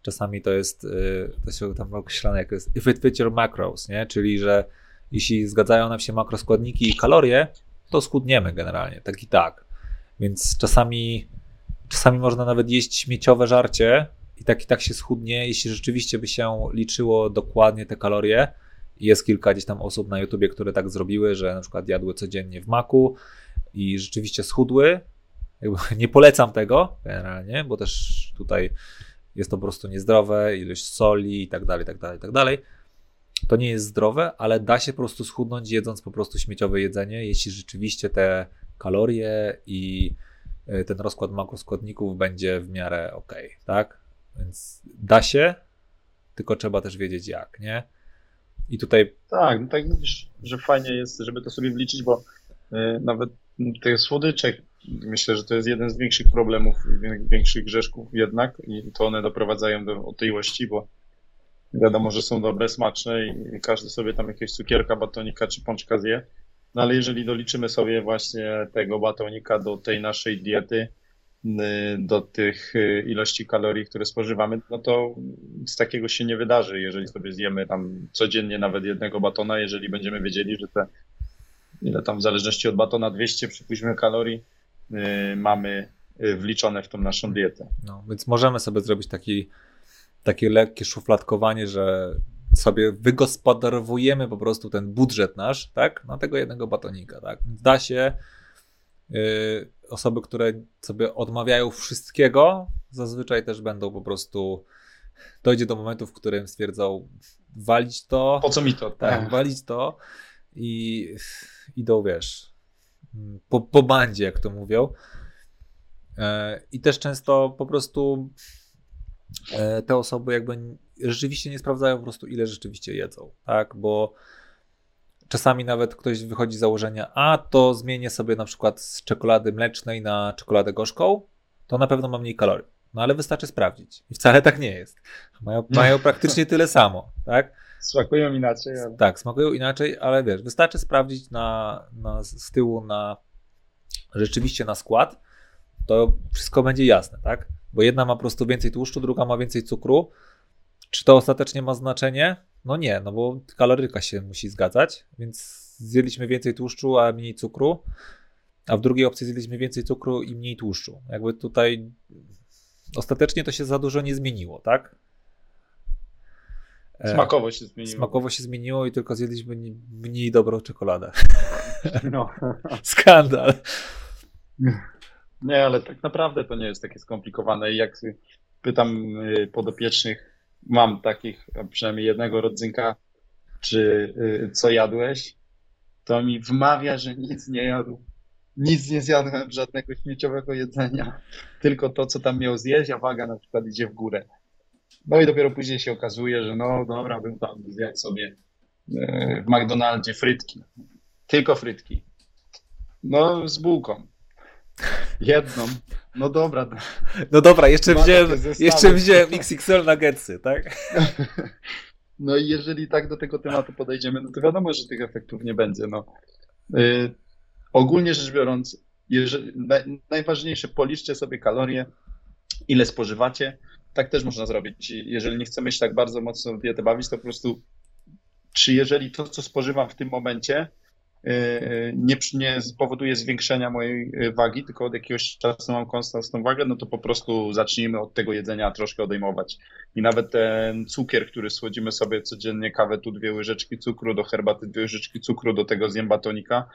Czasami to jest, y, to się tam określane jak jest if it fits your macros, nie? Czyli, że jeśli zgadzają nam się makroskładniki i kalorie, to schudniemy generalnie, tak i tak. Więc czasami, czasami można nawet jeść śmieciowe żarcie i tak i tak się schudnie, jeśli rzeczywiście by się liczyło dokładnie te kalorie. Jest kilka gdzieś tam osób na YouTubie, które tak zrobiły, że na przykład jadły codziennie w maku i rzeczywiście schudły. Nie polecam tego generalnie, bo też tutaj jest to po prostu niezdrowe, ilość soli i tak dalej, tak dalej, tak dalej. To nie jest zdrowe, ale da się po prostu schudnąć jedząc po prostu śmieciowe jedzenie, jeśli rzeczywiście te kalorie i e, ten rozkład makroskładników będzie w miarę ok, tak? Więc da się, tylko trzeba też wiedzieć jak, nie? I tutaj. Tak, no tak mówisz, że fajnie jest, żeby to sobie wliczyć, bo y, nawet tych słodyczek, myślę, że to jest jeden z większych problemów, większych grzeszków jednak i to one doprowadzają do otyłości, bo wiadomo, że są dobre, smaczne i każdy sobie tam jakiegoś cukierka, batonika czy pączka zje, no ale jeżeli doliczymy sobie właśnie tego batonika do tej naszej diety, y, do tych y, ilości kalorii, które spożywamy, no to z takiego się nie wydarzy, jeżeli sobie zjemy tam codziennie nawet jednego batona, jeżeli będziemy wiedzieli, że te ile tam w zależności od batona 200 przypuśćmy kalorii yy, mamy yy, wliczone w tą naszą dietę. No, więc możemy sobie zrobić taki, takie lekkie szufladkowanie, że sobie wygospodarowujemy po prostu ten budżet nasz, tak, na tego jednego batonika, tak. Da się yy, osoby, które sobie odmawiają wszystkiego, zazwyczaj też będą po prostu dojdzie do momentu, w którym stwierdzą walić to. Po co mi to? Tak, walić to i idą, wiesz, po, po bandzie, jak to mówią. E, I też często po prostu e, te osoby jakby rzeczywiście nie sprawdzają po prostu, ile rzeczywiście jedzą, tak, bo czasami nawet ktoś wychodzi z założenia, a to zmienię sobie na przykład z czekolady mlecznej na czekoladę gorzką, to na pewno ma mniej kalorii. No ale wystarczy sprawdzić. I wcale tak nie jest. Mają, mają praktycznie tyle samo, tak? Smakują inaczej. Ale... Tak, smakują inaczej, ale wiesz, wystarczy sprawdzić na, na, z tyłu na rzeczywiście na skład, to wszystko będzie jasne, tak? Bo jedna ma po prostu więcej tłuszczu, druga ma więcej cukru. Czy to ostatecznie ma znaczenie? No nie, no bo kaloryka się musi zgadzać, więc zjedliśmy więcej tłuszczu, a mniej cukru, a w drugiej opcji zjedliśmy więcej cukru i mniej tłuszczu. Jakby tutaj ostatecznie to się za dużo nie zmieniło, tak? E, smakowo się zmieniło. Smakowo się zmieniło i tylko zjedliśmy mniej dobrą czekoladę. No. Skandal. Nie, ale tak naprawdę to nie jest takie skomplikowane. I jak pytam y, podopiecznych, mam takich, przynajmniej jednego rodzynka, czy y, co jadłeś, to mi wmawia, że nic nie jadł. Nic nie zjadłem, żadnego śmieciowego jedzenia. Tylko to, co tam miał zjeść, a waga na przykład idzie w górę. No i dopiero później się okazuje, że no dobra, bym tam zjadł sobie e, w McDonaldzie frytki. Tylko frytki. No z bułką. Jedną. No dobra. No dobra, jeszcze wziąłem, jeszcze wziąłem XXL nuggetsy, tak? No i jeżeli tak do tego tematu podejdziemy, no to wiadomo, że tych efektów nie będzie. No. Yy, ogólnie rzecz biorąc, jeżeli, najważniejsze, policzcie sobie kalorie, ile spożywacie, tak też można zrobić. Jeżeli nie chcemy się tak bardzo mocno w dietę bawić, to po prostu czy jeżeli to, co spożywam w tym momencie, nie, nie powoduje zwiększenia mojej yy, wagi, tylko od jakiegoś czasu mam konstantną wagę, no to po prostu zacznijmy od tego jedzenia troszkę odejmować. I nawet ten cukier, który słodzimy sobie codziennie, kawę tu dwie łyżeczki cukru, do herbaty dwie łyżeczki cukru, do tego zjem batonika,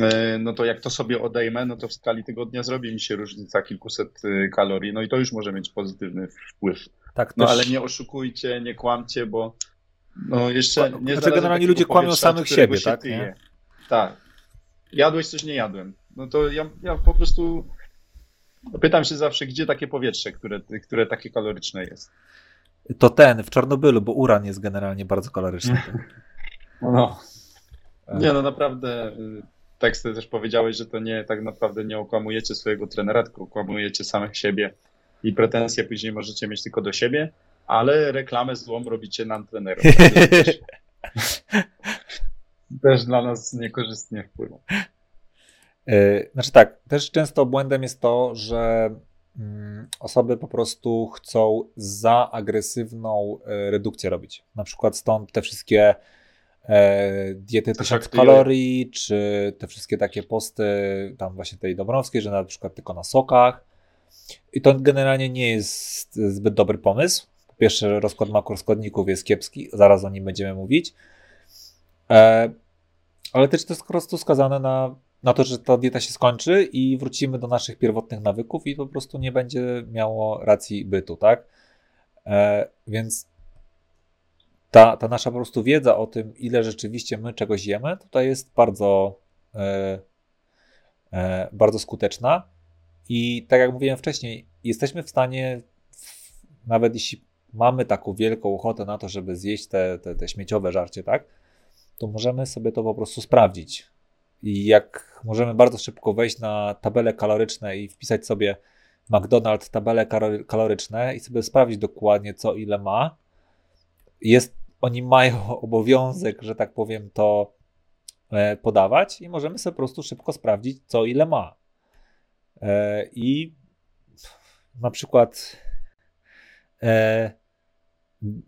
e, no to jak to sobie odejmę, no to w skali tygodnia zrobi mi się różnica kilkuset kalorii, no i to już może mieć pozytywny wpływ. Tak, No też- ale nie oszukujcie, nie kłamcie, bo no jeszcze nie znaczy, generalnie ludzie kłamią samych siebie, tak? Tak. Jadłeś coś, nie jadłem. No to ja, ja po prostu pytam się zawsze, gdzie takie powietrze, które, które takie kaloryczne jest. To ten w Czarnobylu, bo uran jest generalnie bardzo kaloryczny. No. E, Nie, no naprawdę, y, tak sobie też powiedziałeś, że to nie, tak naprawdę nie okłamujecie swojego trenera, tylko okłamujecie samych siebie i pretensje później możecie mieć tylko do siebie, ale reklamę złą robicie nam trenerom. Też, dla nas niekorzystnie wpływa. E, Znaczy tak, też często błędem jest to, że mm, osoby po prostu chcą za agresywną e, redukcję robić. Na przykład stąd te wszystkie e, diety 1000 traktują. kalorii, czy te wszystkie takie posty tam właśnie tej Dobrowskiej, że na przykład tylko na sokach. I to generalnie nie jest zbyt dobry pomysł. Po pierwsze, rozkład makroskładników jest kiepski, zaraz o nim będziemy mówić. Ale też to jest po prostu skazane na, na to, że ta dieta się skończy i wrócimy do naszych pierwotnych nawyków i po prostu nie będzie miało racji bytu, tak? E, więc ta, ta nasza po prostu wiedza o tym, ile rzeczywiście my czegoś jemy, tutaj jest bardzo, e, e, bardzo skuteczna. I tak jak mówiłem wcześniej, jesteśmy w stanie, w, nawet jeśli mamy taką wielką ochotę na to, żeby zjeść te, te, te śmieciowe żarcie, tak? To możemy sobie to po prostu sprawdzić. I jak możemy bardzo szybko wejść na tabele kaloryczne i wpisać sobie McDonald's tabele kalo- kaloryczne i sobie sprawdzić dokładnie co ile ma, jest, oni mają obowiązek, że tak powiem, to e, podawać i możemy sobie po prostu szybko sprawdzić co ile ma. E, I na przykład e,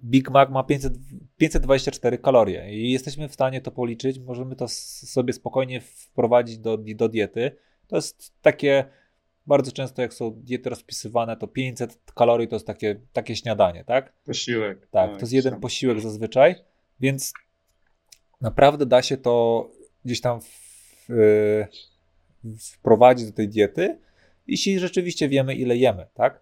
Big Mac ma 500, 524 kalorie i jesteśmy w stanie to policzyć. Możemy to sobie spokojnie wprowadzić do, do diety. To jest takie bardzo często, jak są diety rozpisywane, to 500 kalorii to jest takie, takie śniadanie, tak? Posiłek. Tak, no, to jest jeden tam. posiłek zazwyczaj, więc naprawdę da się to gdzieś tam w, wprowadzić do tej diety, jeśli rzeczywiście wiemy, ile jemy, tak?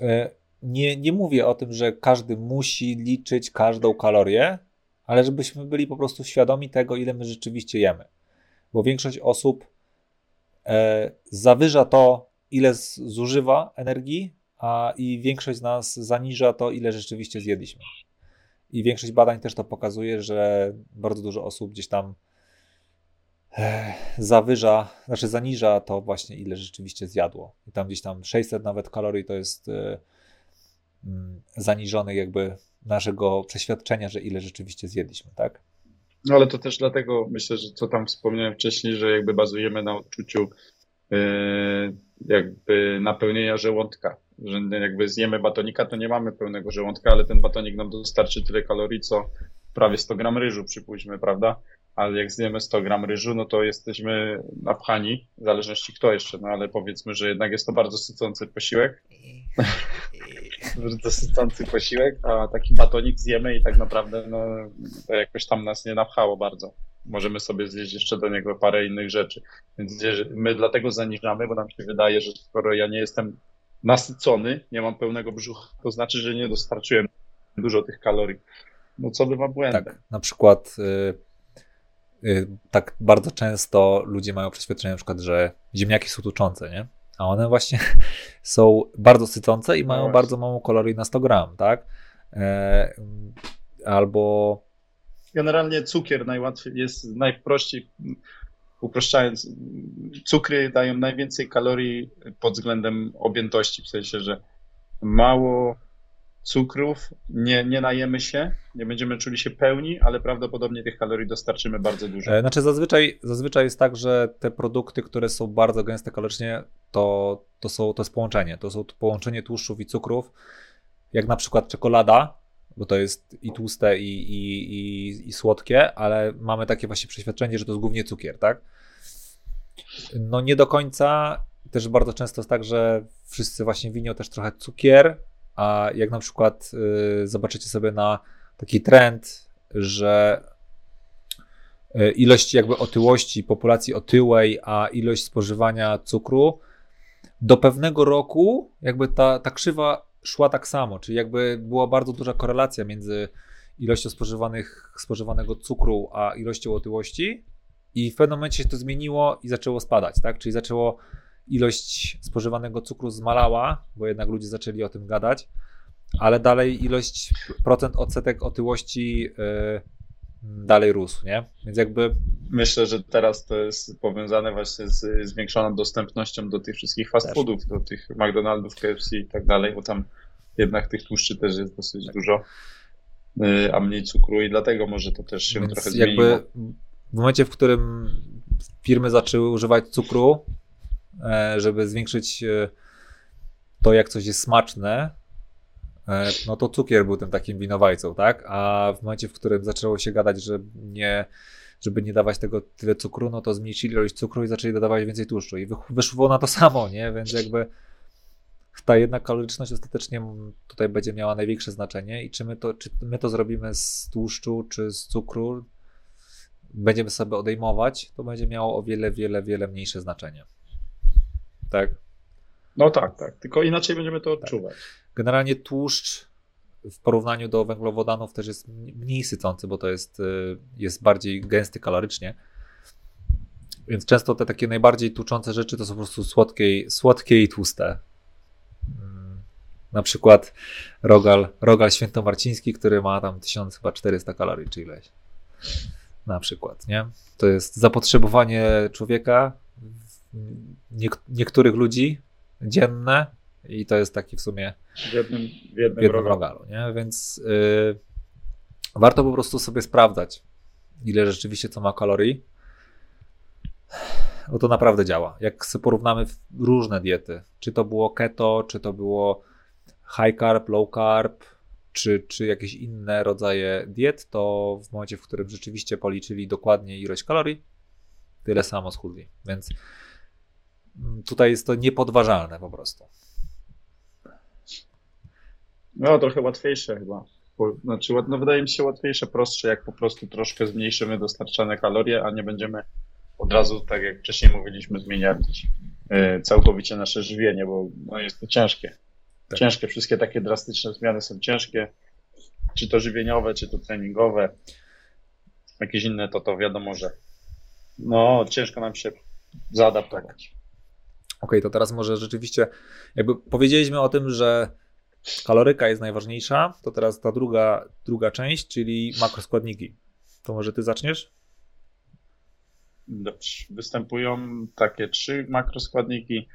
Y, Nie, nie mówię o tym, że każdy musi liczyć każdą kalorię, ale żebyśmy byli po prostu świadomi tego, ile my rzeczywiście jemy. Bo większość osób e, zawyża to, ile zużywa energii, a i większość z nas zaniża to, ile rzeczywiście zjedliśmy. I większość badań też to pokazuje, że bardzo dużo osób gdzieś tam e, zawyża, znaczy zaniża to właśnie, ile rzeczywiście zjadło. I tam gdzieś tam 600 nawet kalorii to jest e, zaniżony jakby naszego przeświadczenia, że ile rzeczywiście zjedliśmy, tak? No ale to też dlatego myślę, że co tam wspomniałem wcześniej, że jakby bazujemy na odczuciu yy, jakby napełnienia żołądka. Że jakby zjemy batonika, to nie mamy pełnego żołądka, ale ten batonik nam dostarczy tyle kalorii, co prawie 100 gram ryżu, przypuśćmy, prawda? Ale jak zjemy 100 gram ryżu, no to jesteśmy napchani, w zależności kto jeszcze, no ale powiedzmy, że jednak jest to bardzo sycący posiłek. bardzo sycący posiłek, a taki batonik zjemy i tak naprawdę no, to jakoś tam nas nie napchało bardzo. Możemy sobie zjeść jeszcze do niego parę innych rzeczy. Więc my dlatego zaniżamy, bo nam się wydaje, że skoro ja nie jestem nasycony, nie mam pełnego brzucha, to znaczy, że nie dostarczyłem dużo tych kalorii. No co bywa błędem. Tak, na przykład y, y, tak bardzo często ludzie mają przeświadczenie na przykład, że ziemniaki są tuczące, nie? A one właśnie są bardzo sycące i No mają właśnie. bardzo mało kalorii na 100 gram, tak? E, albo Generalnie cukier najłatwiej jest najprościej, uproszczając, cukry dają najwięcej kalorii pod względem objętości, w sensie, że mało cukrów, nie, nie najemy się, nie będziemy czuli się pełni, ale prawdopodobnie tych kalorii dostarczymy bardzo dużo. E, Znaczy zazwyczaj, zazwyczaj jest tak, że te produkty, które są bardzo gęste kalorycznie, to, to, są, to jest połączenie. To są połączenie tłuszczów i cukrów, jak na przykład czekolada, bo to jest i tłuste, i, i, i, i słodkie, ale mamy takie właśnie przeświadczenie, że to jest głównie cukier, tak? No nie do końca. Też bardzo często jest tak, że wszyscy właśnie winią też trochę cukier, a jak na przykład y, zobaczycie sobie na taki trend, że e, ilość jakby otyłości populacji otyłej, a ilość spożywania cukru, do pewnego roku jakby ta, ta krzywa szła tak samo, czyli jakby była bardzo duża korelacja między ilością spożywanych, spożywanego cukru a ilością otyłości i w pewnym momencie się to zmieniło i zaczęło spadać, tak? Czyli zaczęło ilość spożywanego cukru zmalała, bo jednak ludzie zaczęli o tym gadać, ale dalej ilość procent odsetek otyłości yy, dalej rósł, nie? Więc jakby. Myślę, że teraz to jest powiązane właśnie z zwiększoną dostępnością do tych wszystkich fast foodów, do tych McDonald's, KFC i tak dalej, bo tam jednak tych tłuszczy też jest dosyć tak. dużo, y, a mniej cukru i dlatego może to też się Więc trochę zmieniło. Jakby w momencie, w którym firmy zaczęły używać cukru, e, żeby zwiększyć e, to, jak coś jest smaczne, no to cukier był tym takim winowajcą, tak? A w momencie, w którym zaczęło się gadać, że nie, żeby nie dawać tego tyle cukru, no to zmniejszyli ilość cukru i zaczęli dodawać więcej tłuszczu. I wyszło na to samo, nie? Więc jakby ta jedna kaloryczność ostatecznie tutaj będzie miała największe znaczenie i czy my to, czy my to zrobimy z tłuszczu, czy z cukru, będziemy sobie odejmować, to będzie miało o wiele, wiele, wiele mniejsze znaczenie. Tak? No tak, tak. Tylko inaczej będziemy to tak. odczuwać. Tak. Generalnie tłuszcz w porównaniu do węglowodanów też jest mniej sycący, bo to jest, y, jest bardziej gęsty kalorycznie. Więc często te takie najbardziej tuczące rzeczy to są po prostu słodkie, słodkie i tłuste. Mm, na przykład rogal, rogal świętomarciński, który ma tam 1400 kalorii czy ileś na przykład, nie? To jest zapotrzebowanie człowieka, niektórych ludzi dzienne i to jest taki w sumie w jednym, w jednym, w jednym rogalu, nie? Więc yy, warto po prostu sobie sprawdzać, ile rzeczywiście co ma kalorii, bo to naprawdę działa. Jak sobie porównamy różne diety, czy to było keto, czy to było high carb, low carb, czy, czy jakieś inne rodzaje diet, to w momencie, w którym rzeczywiście policzyli dokładnie ilość kalorii, tyle samo schudli. Więc mm, tutaj jest to niepodważalne po prostu. No, trochę łatwiejsze chyba. Znaczy, no wydaje mi się łatwiejsze, prostsze, jak po prostu troszkę zmniejszymy dostarczane kalorie, a nie będziemy od razu, tak jak wcześniej mówiliśmy, zmieniać e, całkowicie nasze żywienie, bo no, jest to ciężkie. Tak. Ciężkie, wszystkie takie drastyczne zmiany są ciężkie, czy to żywieniowe, czy to treningowe, jakieś inne, to to wiadomo, że no ciężko nam się zaadaptować. Okej, okay, to teraz może rzeczywiście, jakby powiedzieliśmy o tym, że kaloryka jest najważniejsza, to teraz ta druga, druga część, czyli makroskładniki. To może ty zaczniesz? Dobrze. Występują takie trzy makroskładniki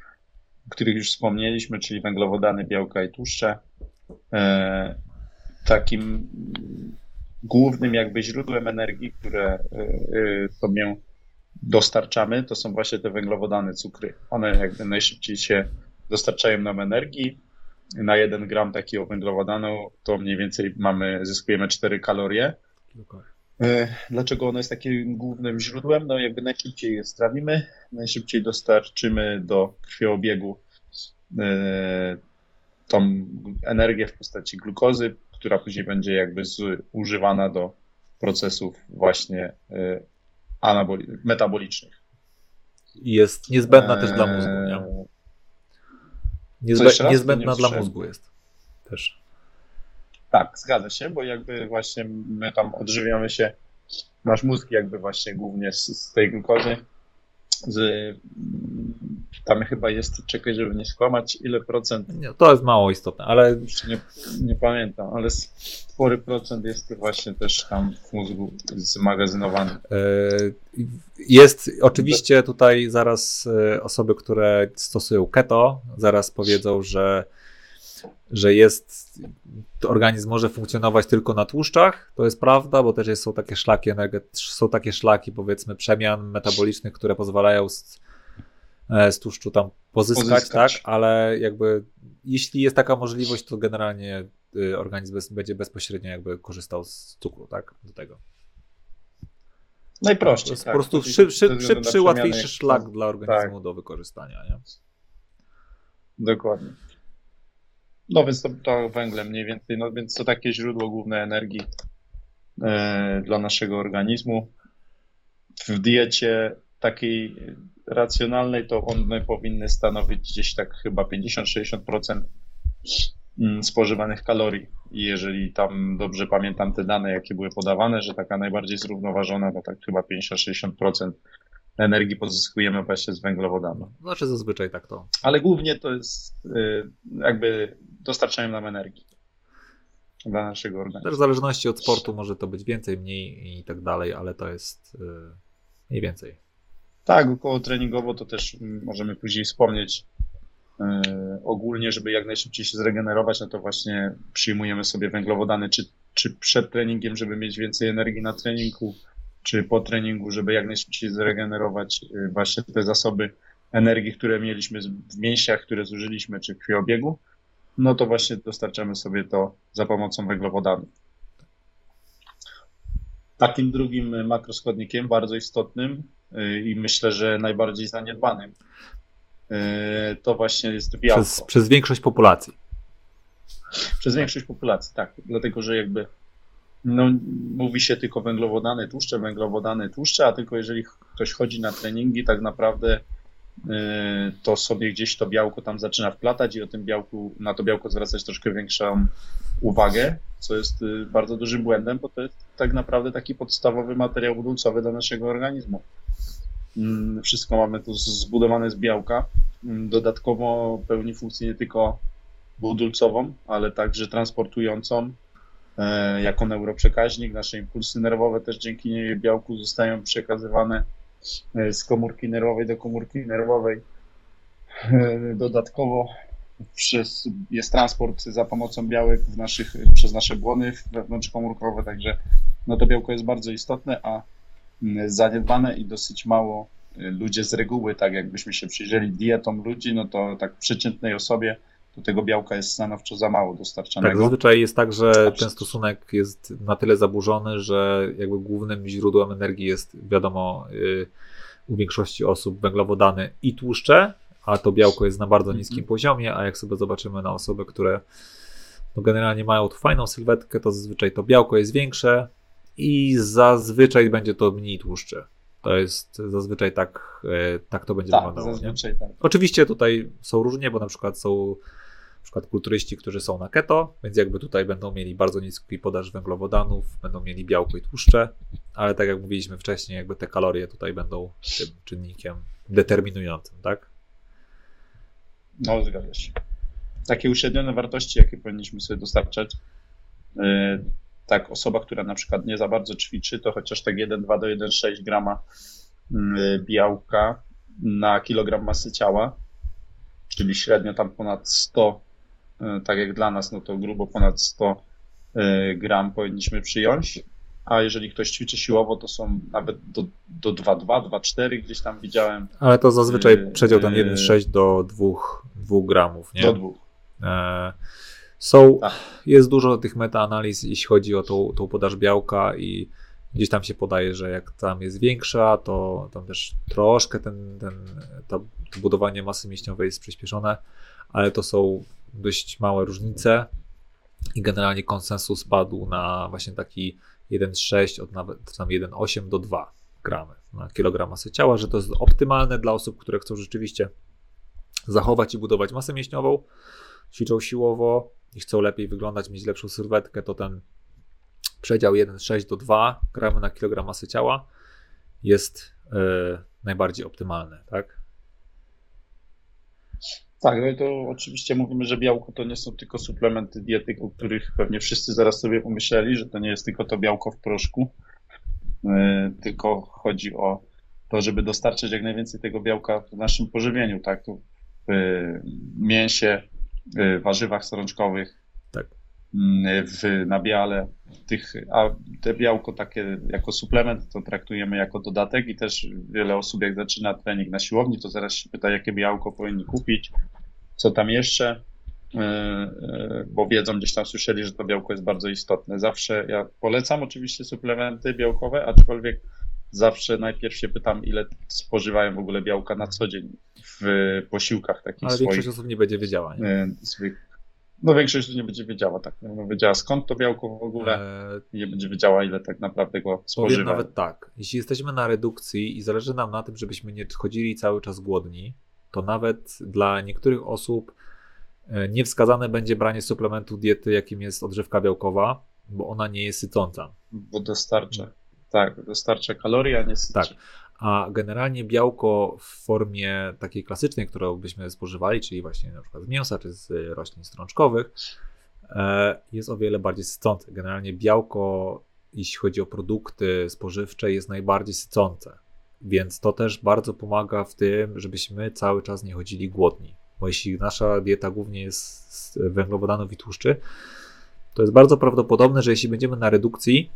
o których już wspomnieliśmy, czyli węglowodany, białka i tłuszcze. E, takim głównym jakby źródłem energii, które e, e, sobie dostarczamy, to są właśnie te węglowodany, cukry. One jakby najszybciej się dostarczają nam energii. Na 1 gram takiego węglowodanu to mniej więcej mamy, zyskujemy 4 kalorie. Dlaczego ono jest takim głównym źródłem? No jakby najszybciej je strawimy, najszybciej dostarczymy do krwioobiegu e, tą energię w postaci glukozy, która później będzie jakby używana do procesów właśnie e, metabolicznych. Jest niezbędna też dla mózgu, nie? Niezbę niezbędna nie dla mózgu jest też. Tak, zgadza się, bo jakby właśnie my tam odżywiamy się, nasz mózg jakby właśnie głównie z, z tej glukozy. Z, tam chyba jest, czekaj, żeby nie skłamać, ile procent. Nie, to jest mało istotne, ale. Nie, nie pamiętam, ale spory procent jest właśnie też tam w mózgu zmagazynowany. E, jest oczywiście tutaj zaraz e, osoby, które stosują keto, zaraz powiedzą, że że jest, organizm może funkcjonować tylko na tłuszczach, to jest prawda, bo też są takie szlaki, są takie szlaki powiedzmy przemian metabolicznych, które pozwalają z, z tłuszczu tam pozyskać, pozyskać, tak, ale jakby jeśli jest taka możliwość, to generalnie y, organizm bez, będzie bezpośrednio jakby korzystał z cukru, tak, do tego. Najprościej. To tak, po prostu szyb, szyb, szybszy, łatwiejszy szlak dla organizmu tak. do wykorzystania. Nie? Dokładnie. No więc to, to węgle mniej więcej, no więc to takie źródło główne energii e, dla naszego organizmu. w diecie takiej racjonalnej to one powinny stanowić gdzieś tak chyba 50-60% mm, spożywanych kalorii. I jeżeli tam dobrze pamiętam te dane, jakie były podawane, że taka najbardziej zrównoważona, to tak chyba 50-60% energii pozyskujemy właśnie z węglowodanów. Znaczy zazwyczaj tak to. Ale głównie to jest y, jakby dostarczają nam energii dla naszego organizmu. Też w zależności od sportu może to być więcej, mniej i tak dalej, ale to jest y, mniej więcej. Tak, około treningowo to też możemy później wspomnieć. Y, ogólnie, żeby jak najszybciej się zregenerować, no to właśnie przyjmujemy sobie węglowodany, czy, czy przed treningiem, żeby mieć więcej energii na treningu, czy po treningu, żeby jak najszybciej zregenerować właśnie te zasoby energii, które mieliśmy w mięsiach, które zużyliśmy, czy w krwiobiegu no to właśnie dostarczamy sobie to za pomocą węglowodanów. Takim drugim makroskładnikiem, bardzo istotnym y, i myślę, że najbardziej zaniedbanym, y, to właśnie jest białko. Przez, przez większość populacji. Przez większość populacji, tak. Dlatego, że jakby no, mówi się tylko węglowodany, tłuszcze, węglowodany, tłuszcze, a tylko jeżeli ktoś chodzi na treningi, tak naprawdę Y, to sobie gdzieś to białko tam zaczyna wplatać i o tym białku, na to białko zwracać troszkę większą uwagę, co jest y, bardzo dużym błędem, bo to jest tak naprawdę taki podstawowy materiał budulcowy dla naszego organizmu. Mm, wszystko mamy tu zbudowane z białka. Mm, dodatkowo pełni funkcję nie tylko budulcową, ale także transportującą e, jako neuroprzekaźnik. Nasze impulsy nerwowe też dzięki białku zostają przekazywane z komórki nerwowej do komórki nerwowej. E, dodatkowo przez, jest transport za pomocą białek w naszych, przez nasze błony wewnątrzkomórkowe, także no to białko jest bardzo istotne, a zaniedbane i dosyć mało e, ludzie z reguły, tak jakbyśmy się przyjrzeli dietom ludzi, no to tak przeciętnej osobie to tego białka jest stanowczo za mało dostarczanego. Tak, zazwyczaj jest tak, że ten stosunek jest na tyle zaburzony, że jakby głównym źródłem energii jest, wiadomo, y, u większości osób węglowodany i tłuszcze, a to białko jest na bardzo niskim mhm. poziomie, a jak sobie zobaczymy na osoby, które no generalnie mają tu fajną sylwetkę, to zazwyczaj to białko jest większe i zazwyczaj będzie to mniej tłuszcze. To jest zazwyczaj tak, y, tak to będzie tak, wyglądało. Zazwyczaj nie? tak. Oczywiście tutaj są różnie, bo na przykład są przykład kulturyści, którzy są na keto, więc jakby tutaj będą mieli bardzo niski podaż węglowodanów, będą mieli białko i tłuszcze, ale tak jak mówiliśmy wcześniej, jakby te kalorie tutaj będą tym czynnikiem determinującym, tak? No, zgadza się. Takie uśrednione wartości, jakie powinniśmy sobie dostarczać, yy, tak osoba, która na przykład nie za bardzo ćwiczy, to chociaż tak 1,2 do 1,6 grama yy, białka na kilogram masy ciała, czyli średnio tam ponad 100 E, tak jak dla nas, no to grubo ponad 100 e, gram powinniśmy przyjąć. A jeżeli ktoś ćwiczy siłowo, to są nawet do, do 2,2, 2,4 gdzieś tam widziałem. Ale to zazwyczaj e, przedział ten 1,6 do 2, 2 gramów, nie? Do 2. Są, tak. jest dużo tych metaanaliz, jeśli chodzi o tą, tą podaż białka i gdzieś tam się podaje, że jak tam jest większa, to tam też troszkę ten, ten, to, to budowanie masy mięśniowej jest przyspieszone, ale to są dość małe różnice i generalnie konsensus padł na właśnie taki 1,6 od nawet tam 1,8 do 2 gramy na kilogram masy ciała, że to jest optymalne dla osób, które chcą rzeczywiście zachować i budować masę mięśniową, ćwiczą siłowo i chcą lepiej wyglądać, mieć lepszą sylwetkę, to ten przedział 1,6 do 2 gramy na kilogram masy ciała jest yy, najbardziej optymalny, tak? Tak, no i to oczywiście mówimy, że białko to nie są tylko suplementy diety, o których pewnie wszyscy zaraz sobie pomyśleli, że to nie jest tylko to białko w proszku, yy, tylko chodzi o to, żeby dostarczyć jak najwięcej tego białka w naszym pożywieniu, tak? W mięsie, warzywach strączkowych, w nabiale, tych, a te białko takie jako suplement to traktujemy jako dodatek i też wiele osób jak zaczyna trening na siłowni, to zaraz się pyta, jakie białko powinni kupić, co tam jeszcze, e, e, bo wiedzą, gdzieś tam słyszeli, że to białko jest bardzo istotne. Zawsze ja polecam oczywiście suplementy białkowe, aczkolwiek zawsze najpierw się pytam, ile spożywają w ogóle białka na co dzień w posiłkach takich Ale swoich. większość osób nie będzie wiedziała. Nie? E, No większość nie będzie wiedziała, tak. Nie będzie wiedziała skąd to białko w ogóle E, i nie będzie wiedziała ile tak naprawdę go Powiem spożywa. nawet tak, jeśli jesteśmy na redukcji i zależy nam na tym, żebyśmy nie chodzili cały czas głodni, to nawet dla niektórych osób e, niewskazane będzie branie suplementu diety, jakim jest odżywka białkowa, bo ona nie jest sycąca. Bo dostarcza, tak, dostarcza kalorii, a nie syci. Tak. A generalnie białko w formie takiej klasycznej, którą byśmy spożywali, czyli właśnie na przykład z mięsa czy z roślin strączkowych, e, jest o wiele bardziej sycące. Generalnie białko, jeśli chodzi o produkty spożywcze, jest najbardziej sycące. Więc to też bardzo pomaga w tym, żebyśmy cały czas nie chodzili głodni. Bo jeśli nasza dieta głównie jest z węglowodanów i tłuszczy, to jest bardzo prawdopodobne, że jeśli będziemy na redukcji,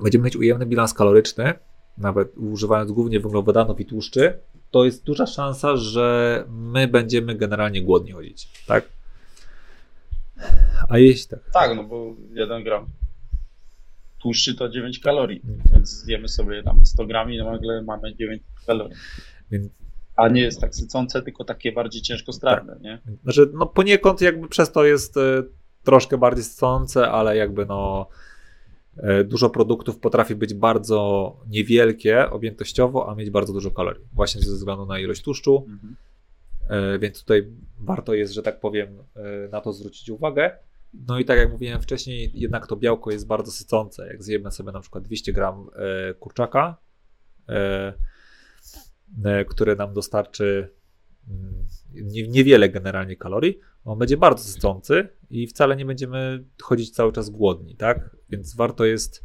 będziemy mieć ujemny bilans kaloryczny, nawet używając głównie węglowodanów i tłuszczy, to jest duża szansa, że my będziemy generalnie głodni chodzić, tak? A jeśli tak. Tak, no bo 1 gram tłuszczy to 9 kalorii, więc zjemy sobie tam 100 gram i nagle mamy 9 kalorii. Więc, A nie jest tak sycące, tylko takie bardziej ciężkostrawne, nie? znaczy, no poniekąd jakby przez to jest e, troszkę bardziej sycące, ale jakby no dużo produktów potrafi być bardzo niewielkie objętościowo, a mieć bardzo dużo kalorii. Właśnie ze względu na ilość tłuszczu. Mhm. E, Więc tutaj warto jest, że tak powiem, e, na to zwrócić uwagę. No i tak jak mówiłem wcześniej, jednak to białko jest bardzo sycące. Jak zjemy sobie na przykład 200 gram e, kurczaka, e, e, które nam dostarczy mm, nie- niewiele generalnie kalorii, on będzie bardzo sycący i wcale nie będziemy chodzić cały czas głodni, tak? Więc warto jest,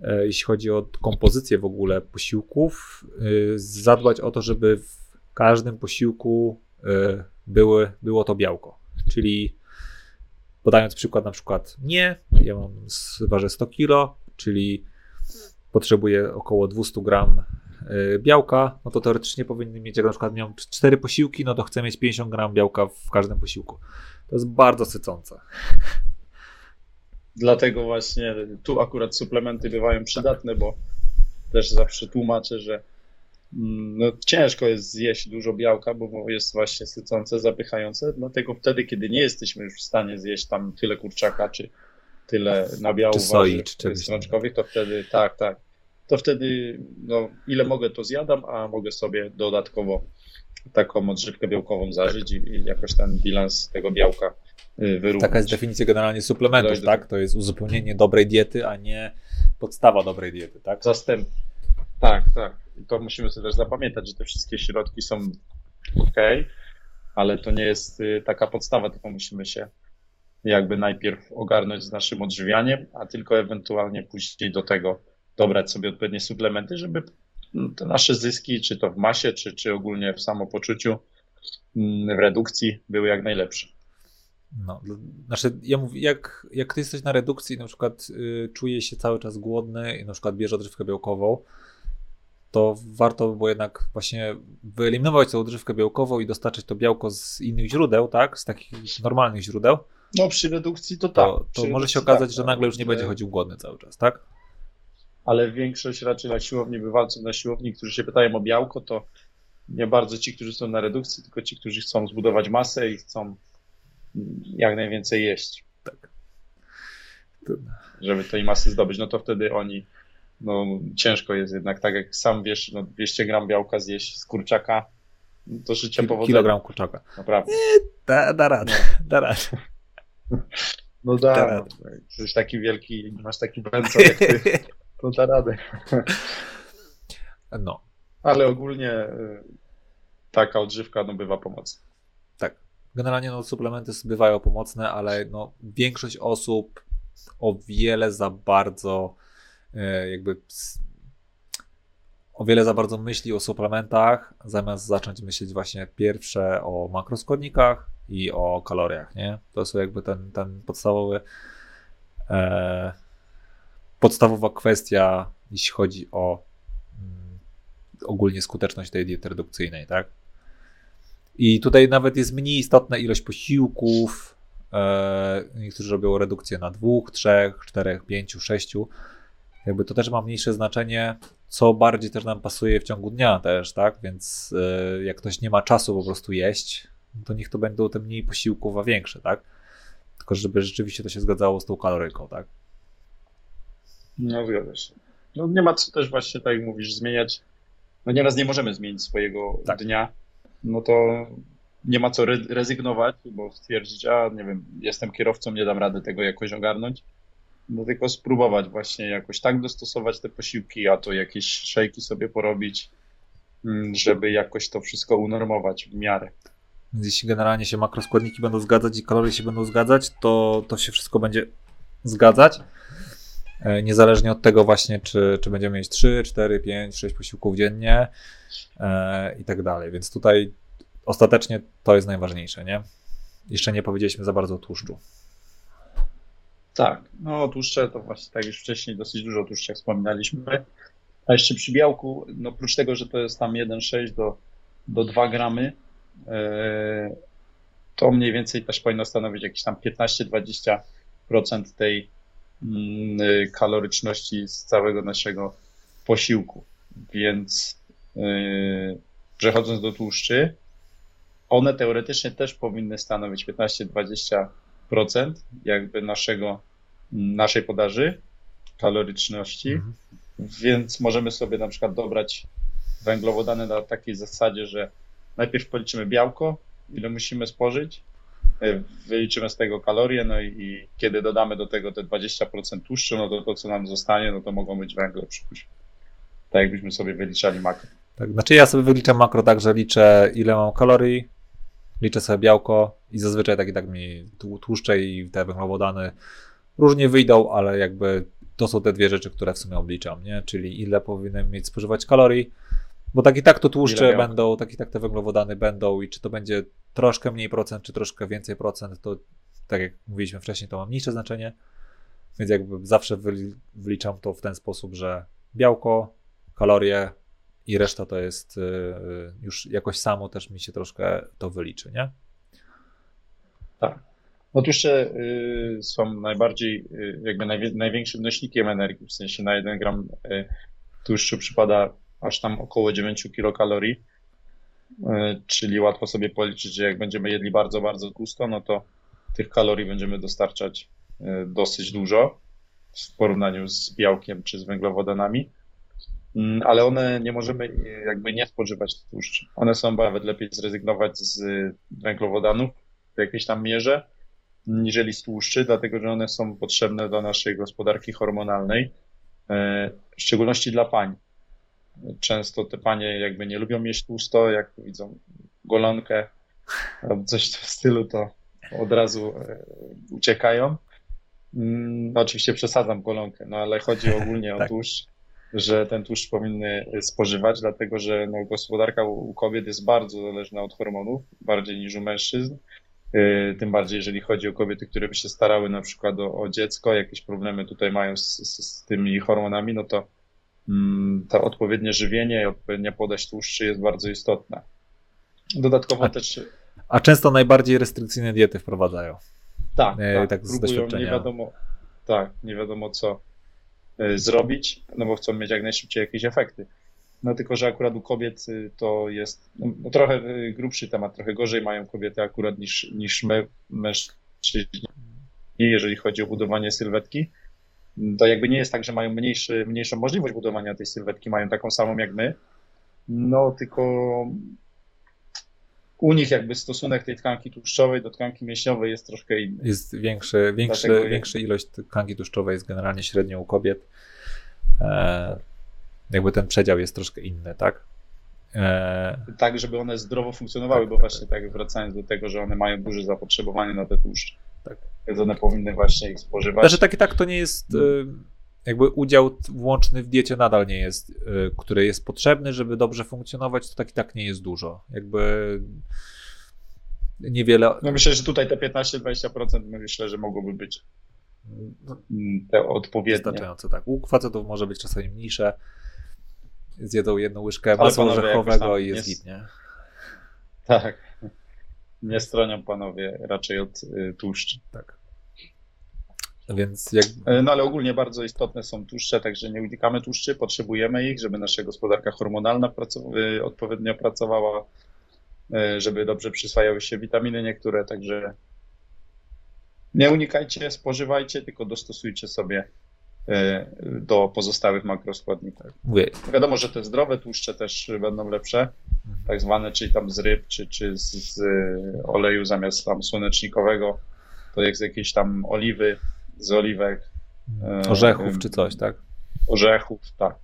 e, jeśli chodzi o kompozycję w ogóle posiłków, e, zadbać o to, żeby w każdym posiłku e, były, było to białko. Czyli podając przykład na przykład nie, ja mam, ważę 100 kg, czyli potrzebuję około 200 gram białka, no to teoretycznie powinny mieć, jak na przykład miałem 4 posiłki, no to chcę mieć 50 gram białka w każdym posiłku. To jest bardzo sycące. Dlatego właśnie tu akurat suplementy bywają przydatne, bo też zawsze tłumaczę, że mm, no, ciężko jest zjeść dużo białka, bo jest właśnie sycące, zapychające. Dlatego wtedy, kiedy nie jesteśmy już w stanie zjeść tam tyle kurczaka, czy tyle nabiału Czy soi, warzyw czy strączkowych, to wtedy tak, tak. To wtedy no, ile mogę, to zjadam, a mogę sobie dodatkowo taką odżywkę białkową zażyć i, jakoś ten bilans tego białka y, wyrównać. Taka jest definicja generalnie suplementów, Dojdę tak? To jest uzupełnienie dobrej diety, a nie podstawa dobrej diety, tak? Zastęp. Tak, tak. I to musimy sobie też zapamiętać, że te wszystkie środki są ok, ale to nie jest y, taka podstawa, tylko musimy się jakby najpierw ogarnąć z naszym odżywianiem, a tylko ewentualnie później do tego dobrać sobie odpowiednie suplementy, żeby te nasze zyski, czy to w masie, czy, czy ogólnie w samopoczuciu, mm, w redukcji były jak najlepsze. No, znaczy, ja mówię, jak, jak ty jesteś na redukcji, na przykład y, czuje się cały czas głodny i na przykład bierze odżywkę białkową, to warto by było jednak właśnie wyeliminować tę odżywkę białkową i dostarczyć to białko z innych źródeł, tak? Z takich normalnych źródeł. No przy redukcji to tak. To, to może się okazać, tak, że nagle już nie będzie chodził głodny cały czas, tak? Ale większość raczej na siłowni, bywalców na siłowni, którzy się pytają o białko, to nie bardzo ci, którzy są na redukcji, tylko ci, którzy chcą zbudować masę i chcą mm, jak najwięcej jeść, Tak. To, żeby tej masy zdobyć. No to wtedy oni, no ciężko jest jednak, tak jak sam wiesz, no 200 gram białka zjeść z kurczaka, no to życie kil- powodzenia. kilogram kurczaka. Naprawdę. Da, da radę, da radę. No da, Da no, jak jesteś taki wielki masz taki węzeł jak ty, to da radę. No, Ale ogólnie y, taka odżywka no, bywa pomocna. tak. Generalnie no, suplementy bywają pomocne, ale no, większość osób o wiele za bardzo e, jakby o wiele za bardzo myśli o suplementach, zamiast zacząć myśleć właśnie pierwsze o makroskładnikach i o kaloriach, nie? To są jakby ten, ten podstawowy e, podstawowa kwestia, jeśli chodzi o mm, ogólnie skuteczność tej diety redukcyjnej, tak? I tutaj nawet jest mniej istotna ilość posiłków. E, niektórzy robią redukcję na dwóch, trzech, czterech, pięciu, sześciu. Jakby to też ma mniejsze znaczenie, co bardziej też nam pasuje w ciągu dnia też, tak? Więc e, jak ktoś nie ma czasu po prostu jeść, to niech to będą te mniej posiłków, a większe, tak? tylko żeby rzeczywiście to się zgadzało z tą kaloryką, tak? No zgadza się. No nie ma co też właśnie, tak jak mówisz, zmieniać. No nieraz nie możemy zmienić swojego Tak. dnia, no to nie ma co re- rezygnować, bo stwierdzić, a nie wiem, jestem kierowcą, nie dam rady tego jakoś ogarnąć. No tylko spróbować właśnie jakoś tak dostosować te posiłki, a to jakieś szejki sobie porobić, mm, żeby jakoś to wszystko unormować w miarę. Więc jeśli generalnie się makroskładniki będą zgadzać i kalorie się będą zgadzać, to, to się wszystko będzie zgadzać. E, Niezależnie od tego właśnie, czy, czy będziemy mieć 3, 4, 5, 6 posiłków dziennie e, i tak dalej. Więc tutaj ostatecznie to jest najważniejsze, nie? Jeszcze nie powiedzieliśmy za bardzo o tłuszczu. Tak, no tłuszcze to właśnie tak już wcześniej dosyć dużo tłuszczu, jak wspominaliśmy. A jeszcze przy białku, no oprócz tego, że to jest tam 1,6 do, do 2 gramy, e, to mniej więcej też powinno stanowić jakieś tam 15-20% tej kaloryczności z całego naszego posiłku. Więc y, przechodząc do tłuszczy, one teoretycznie też powinny stanowić 15-20% jakby naszego, naszej podaży kaloryczności, Mhm. więc możemy sobie na przykład dobrać węglowodany na takiej zasadzie, że najpierw policzymy białko, ile musimy spożyć, y, wyliczymy z tego kalorie, no i, i kiedy dodamy do tego te 20% tłuszczu, no to to, co nam zostanie, no to mogą być węgle, przypuśćmy. Tak jakbyśmy sobie wyliczali makro. Tak, znaczy ja sobie wyliczam makro tak, że liczę ile mam kalorii, liczę sobie białko i zazwyczaj tak i tak mi tłu- tłuszcze i te węglowodany różnie wyjdą, ale jakby to są te dwie rzeczy, które w sumie obliczam, nie? Czyli ile powinienem mieć spożywać kalorii, bo tak i tak to tłuszcze będą, tak i tak te węglowodany będą i czy to będzie troszkę mniej procent, czy troszkę więcej procent, to tak jak mówiliśmy wcześniej, to ma mniejsze znaczenie, więc jakby zawsze wyli- wyliczam to w ten sposób, że białko, kalorie, i reszta to jest y, y, już jakoś samo też mi się troszkę to wyliczy, nie? Tak. No tłuszcze y, są najbardziej, y, jakby najwie, największym nośnikiem energii, w sensie na 1 gram tłuszczu przypada aż tam około 9 kilokalorii, czyli łatwo sobie policzyć, że jak będziemy jedli bardzo, bardzo tłusto, no to tych kalorii będziemy dostarczać y, dosyć dużo w porównaniu z białkiem czy z węglowodanami. Mm, Ale one nie możemy jakby nie spożywać tłuszczu. One są nawet lepiej zrezygnować z węglowodanów w jakiejś tam mierze, niżeli z tłuszczy, dlatego że one są potrzebne do naszej gospodarki hormonalnej, e, w szczególności dla pań. Często te panie jakby nie lubią jeść tłusto, jak widzą golonkę albo coś w stylu, to od razu e, uciekają. No, oczywiście przesadzam golonkę, no ale chodzi ogólnie o Tak. tłuszcz, że ten tłuszcz powinny spożywać, dlatego że no, gospodarka u kobiet jest bardzo zależna od hormonów, bardziej niż u mężczyzn. Yy, Tym bardziej, jeżeli chodzi o kobiety, które by się starały na przykład o, o dziecko, jakieś problemy tutaj mają z, z, z tymi hormonami, no to to odpowiednie żywienie i odpowiednia podaż tłuszczy jest bardzo istotna. Dodatkowo A- też A często najbardziej restrykcyjne diety wprowadzają. tak, E, tak, tak z próbują, nie doświadczenia. wiadomo, tak, nie wiadomo co e, zrobić, no bo chcą mieć jak najszybciej jakieś efekty. No tylko, że akurat u kobiet y, to jest no, no trochę y, grubszy temat, trochę gorzej mają kobiety akurat niż, niż my, mężczyźni, jeżeli chodzi o budowanie sylwetki. To jakby nie jest tak, że mają mniejszy, mniejszą możliwość budowania tej sylwetki, mają taką samą jak my, no tylko u nich jakby stosunek tej tkanki tłuszczowej do tkanki mięśniowej jest troszkę inny. Jest większy, większy, Dlatego- większa ilość tkanki tłuszczowej jest generalnie średnio u kobiet. E, jakby ten przedział jest troszkę inny, tak? E, tak, żeby one zdrowo funkcjonowały, Tak, bo tak, właśnie tak wracając do tego, że one mają duże zapotrzebowanie na te tłuszcze. Tak. Więc one powinny właśnie ich spożywać. Znaczy tak i tak to nie jest, y, jakby udział włączny w diecie nadal nie jest, y, który jest potrzebny, żeby dobrze funkcjonować, to tak i tak nie jest dużo. Jakby niewiele, No myślę, że tutaj te 15-20% myślę, że mogłoby być mm, te odpowiednie. wystarczające, tak. U facetów może być czasami mniejsze, zjedzą jedną łyżkę masła orzechowego i jest git, nie? Tak. Nie stronią panowie raczej od y, tłuszczy. Tak. Więc jak, E, No ale ogólnie bardzo istotne są tłuszcze, także nie unikamy tłuszczy, potrzebujemy ich, żeby nasza gospodarka hormonalna pracu- y, odpowiednio pracowała, y, żeby dobrze przyswajały się witaminy niektóre, także nie unikajcie, spożywajcie, tylko dostosujcie sobie e, do pozostałych makroskładników. Mówię, Wiadomo, że te zdrowe tłuszcze też będą lepsze, tak zwane, czyli tam z ryb, czy, czy z, z oleju zamiast tam słonecznikowego, to jest jakieś tam oliwy, z oliwek, e, orzechów czy coś, tak? orzechów, tak,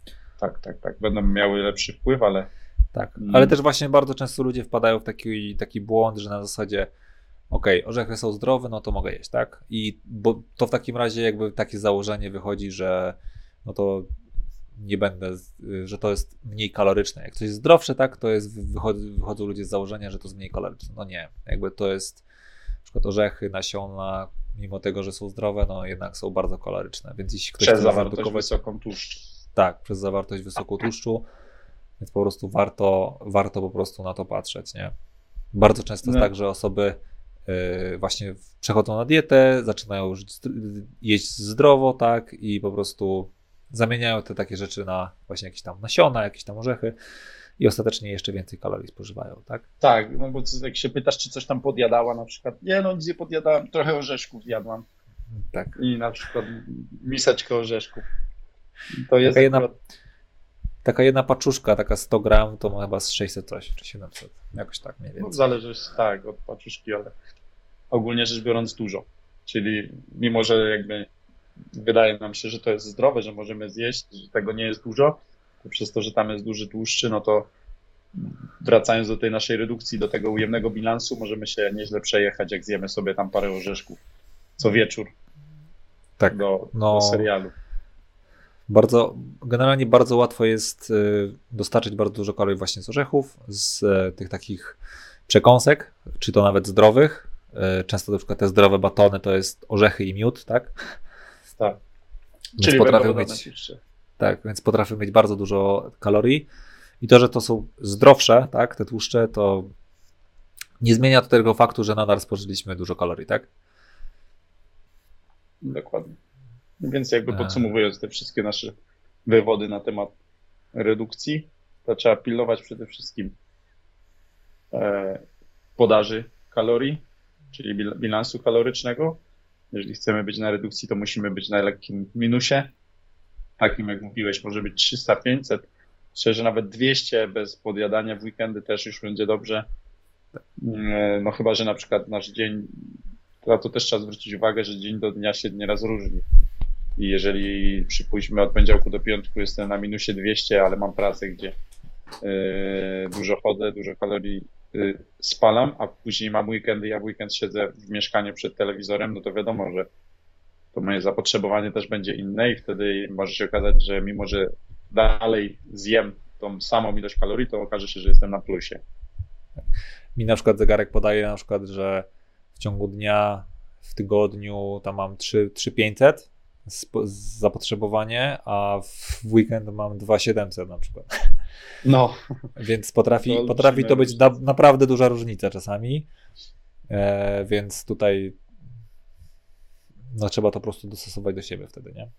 tak, tak, tak, będą miały lepszy wpływ, ale Tak, Mm. ale też właśnie bardzo często ludzie wpadają w taki, taki błąd, że na zasadzie okej, orzechy są zdrowe, no to mogę jeść, tak? I bo to w takim razie jakby takie założenie wychodzi, że no to nie będę, że to jest mniej kaloryczne. Jak coś jest zdrowsze, tak, to jest, wychodzą, wychodzą ludzie z założenia, że to jest mniej kaloryczne. No nie, jakby to jest na przykład orzechy, nasiona, mimo tego, że są zdrowe, no jednak są bardzo kaloryczne, więc jeśli ktoś przez zawartość wysoką tłuszczu. tak, przez zawartość wysoką tłuszczu, więc po prostu warto, warto po prostu na to patrzeć, nie? Bardzo często jest No. tak, że osoby właśnie przechodzą na dietę, zaczynają żyć, jeść zdrowo, tak, i po prostu zamieniają te takie rzeczy na właśnie jakieś tam nasiona, jakieś tam orzechy i ostatecznie jeszcze więcej kalorii spożywają, tak? Tak, no bo jak się pytasz, czy coś tam podjadała na przykład, nie no, nic nie podjadałem, trochę orzeszków jadłam Tak. i na przykład miseczkę orzeszków. To jest Taka jedna- akurat, Taka jedna paczuszka, taka 100 gram, to ma chyba z 600 coś, czy 700, jakoś tak mniej no, więcej. zależy tak od paczuszki, ale ogólnie rzecz biorąc dużo. Czyli mimo, że jakby wydaje nam się, że to jest zdrowe, że możemy zjeść, że tego nie jest dużo, to przez to, że tam jest duży tłuszczy, no to wracając do tej naszej redukcji, do tego ujemnego bilansu, możemy się nieźle przejechać, jak zjemy sobie tam parę orzeszków co wieczór Tak. do, No. do serialu. Bardzo, generalnie bardzo łatwo jest y, dostarczyć bardzo dużo kalorii właśnie z orzechów, z e, tych takich przekąsek, czy to nawet zdrowych. E, Często na przykład te zdrowe batony to jest orzechy i miód, tak? Tak. Więc Czyli potrafią mieć, tak, więc potrafią mieć bardzo dużo kalorii. I to, że to są zdrowsze, tak, te tłuszcze, to nie zmienia to tego faktu, że nadal spożyliśmy dużo kalorii, tak? Dokładnie. Więc jakby A. podsumowując te wszystkie nasze wywody na temat redukcji, to trzeba pilnować przede wszystkim e, podaży kalorii, czyli bil- bilansu kalorycznego. Jeżeli chcemy być na redukcji, to musimy być na lekkim minusie. Takim jak mówiłeś, może być 300, 500, szczerze nawet 200 bez podjadania w weekendy też już będzie dobrze. E, No chyba, że na przykład nasz dzień na to też trzeba zwrócić uwagę, że dzień do dnia się nieraz różni. I jeżeli przypuśćmy od poniedziałku do piątku jestem na minusie 200, ale mam pracę, gdzie yy, dużo chodzę, dużo kalorii spalam, a później mam weekendy, ja w weekend siedzę w mieszkaniu przed telewizorem, no to wiadomo, że to moje zapotrzebowanie też będzie inne i wtedy może się okazać, że mimo, że dalej zjem tą samą ilość kalorii, to okaże się, że jestem na plusie. Mi na przykład zegarek podaje na przykład, że w ciągu dnia, w tygodniu tam mam 3 3500 sp- zapotrzebowanie, a w weekend mam 2700 na przykład. No, Więc potrafi, To potrafi to być na, naprawdę duża różnica czasami. E, więc tutaj no, trzeba to po prostu dostosować do siebie wtedy, nie?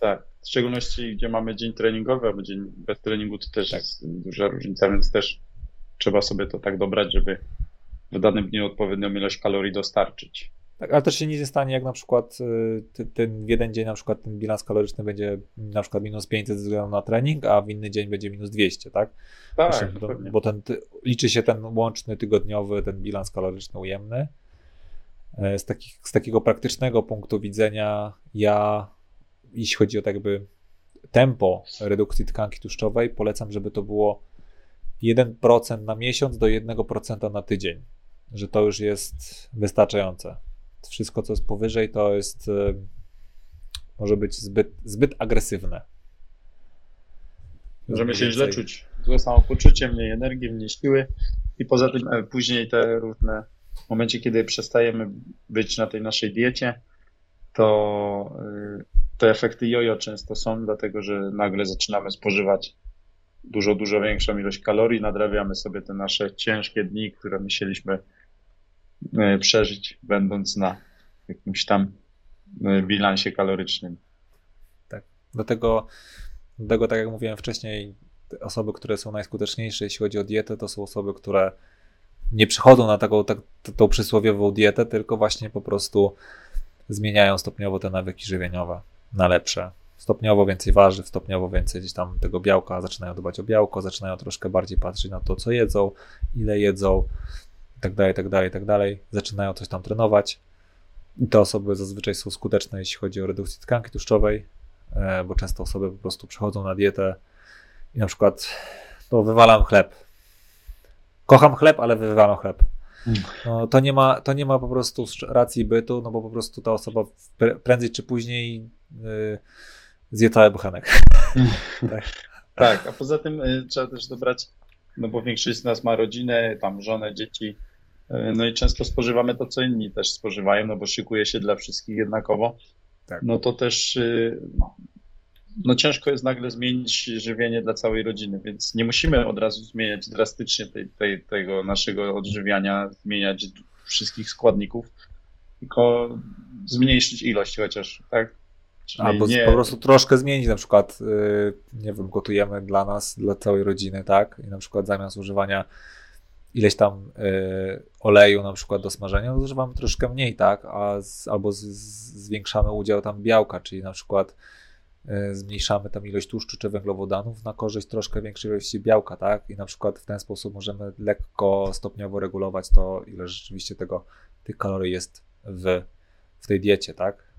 Tak, w szczególności gdzie mamy dzień treningowy, albo dzień bez treningu, to też Tak. jest duża różnica, więc też trzeba sobie to tak dobrać, żeby w danym dniu odpowiednią ilość kalorii dostarczyć. Tak, ale też się nic nie stanie, jak na przykład y, ten w jeden dzień na przykład ten bilans kaloryczny będzie na przykład minus 500 ze względu na trening, a w inny dzień będzie minus 200, tak? Tak, Właśnie, bo, dokładnie. bo ten, liczy się ten łączny tygodniowy, ten bilans kaloryczny ujemny. E, Z, takich, z takiego praktycznego punktu widzenia, ja, jeśli chodzi o tak jakby tempo redukcji tkanki tłuszczowej, polecam, żeby to było 1% na miesiąc do 1% na tydzień, że to już jest wystarczające. Wszystko, co jest powyżej, to jest e, może być zbyt, zbyt agresywne. Możemy się źle czuć. Złe samopoczucie, mniej energii, mniej siły i poza tym e, później te różne w momencie, kiedy przestajemy być na tej naszej diecie, to y, te efekty jojo często są, dlatego że nagle zaczynamy spożywać dużo, dużo większą ilość kalorii, nadrabiamy sobie te nasze ciężkie dni, które musieliśmy y, przeżyć, będąc na jakimś tam y, bilansie kalorycznym. Dlatego, dlatego, tak jak mówiłem wcześniej, osoby, które są najskuteczniejsze, jeśli chodzi o dietę, to są osoby, które nie przychodzą na taką tak, tą przysłowiową dietę, tylko właśnie po prostu zmieniają stopniowo te nawyki żywieniowe na lepsze. Stopniowo więcej warzyw, stopniowo więcej gdzieś tam tego białka, zaczynają dbać o białko, zaczynają troszkę bardziej patrzeć na to, co jedzą, ile jedzą, tak dalej, tak dalej, tak dalej. Zaczynają coś tam trenować. I te osoby zazwyczaj są skuteczne, jeśli chodzi o redukcję tkanki tłuszczowej, e, bo często osoby po prostu przechodzą na dietę i na przykład to wywalam chleb. Kocham chleb, ale wywalam chleb. No, to, nie ma, to nie ma po prostu racji bytu, no bo po prostu ta osoba prędzej czy później yy, zje cały buchanek. tak. tak, a poza tym y, trzeba też dobrać, no bo większość z nas ma rodzinę, tam żonę, dzieci, no i często spożywamy to, co inni też spożywają, no bo szykuje się dla wszystkich jednakowo. Tak. No to też y, no ciężko jest nagle zmienić żywienie dla całej rodziny, więc nie musimy od razu zmieniać drastycznie tej, tej, tego naszego odżywiania, zmieniać wszystkich składników, tylko zmniejszyć ilość chociaż, tak? Czyli Albo nie... po prostu troszkę zmienić, na przykład, yy, nie wiem, gotujemy dla nas, dla całej rodziny, tak? I na przykład zamiast używania ileś tam yy, oleju na przykład do smażenia, no używamy troszkę mniej, tak? A z, albo z, z, zwiększamy udział tam białka, czyli na przykład E, zmniejszamy tam ilość tłuszczu czy węglowodanów na korzyść troszkę większej ilości białka, tak? I na przykład w ten sposób możemy lekko, stopniowo regulować to, ile rzeczywiście tego, tych kalorii jest w, w tej diecie, tak?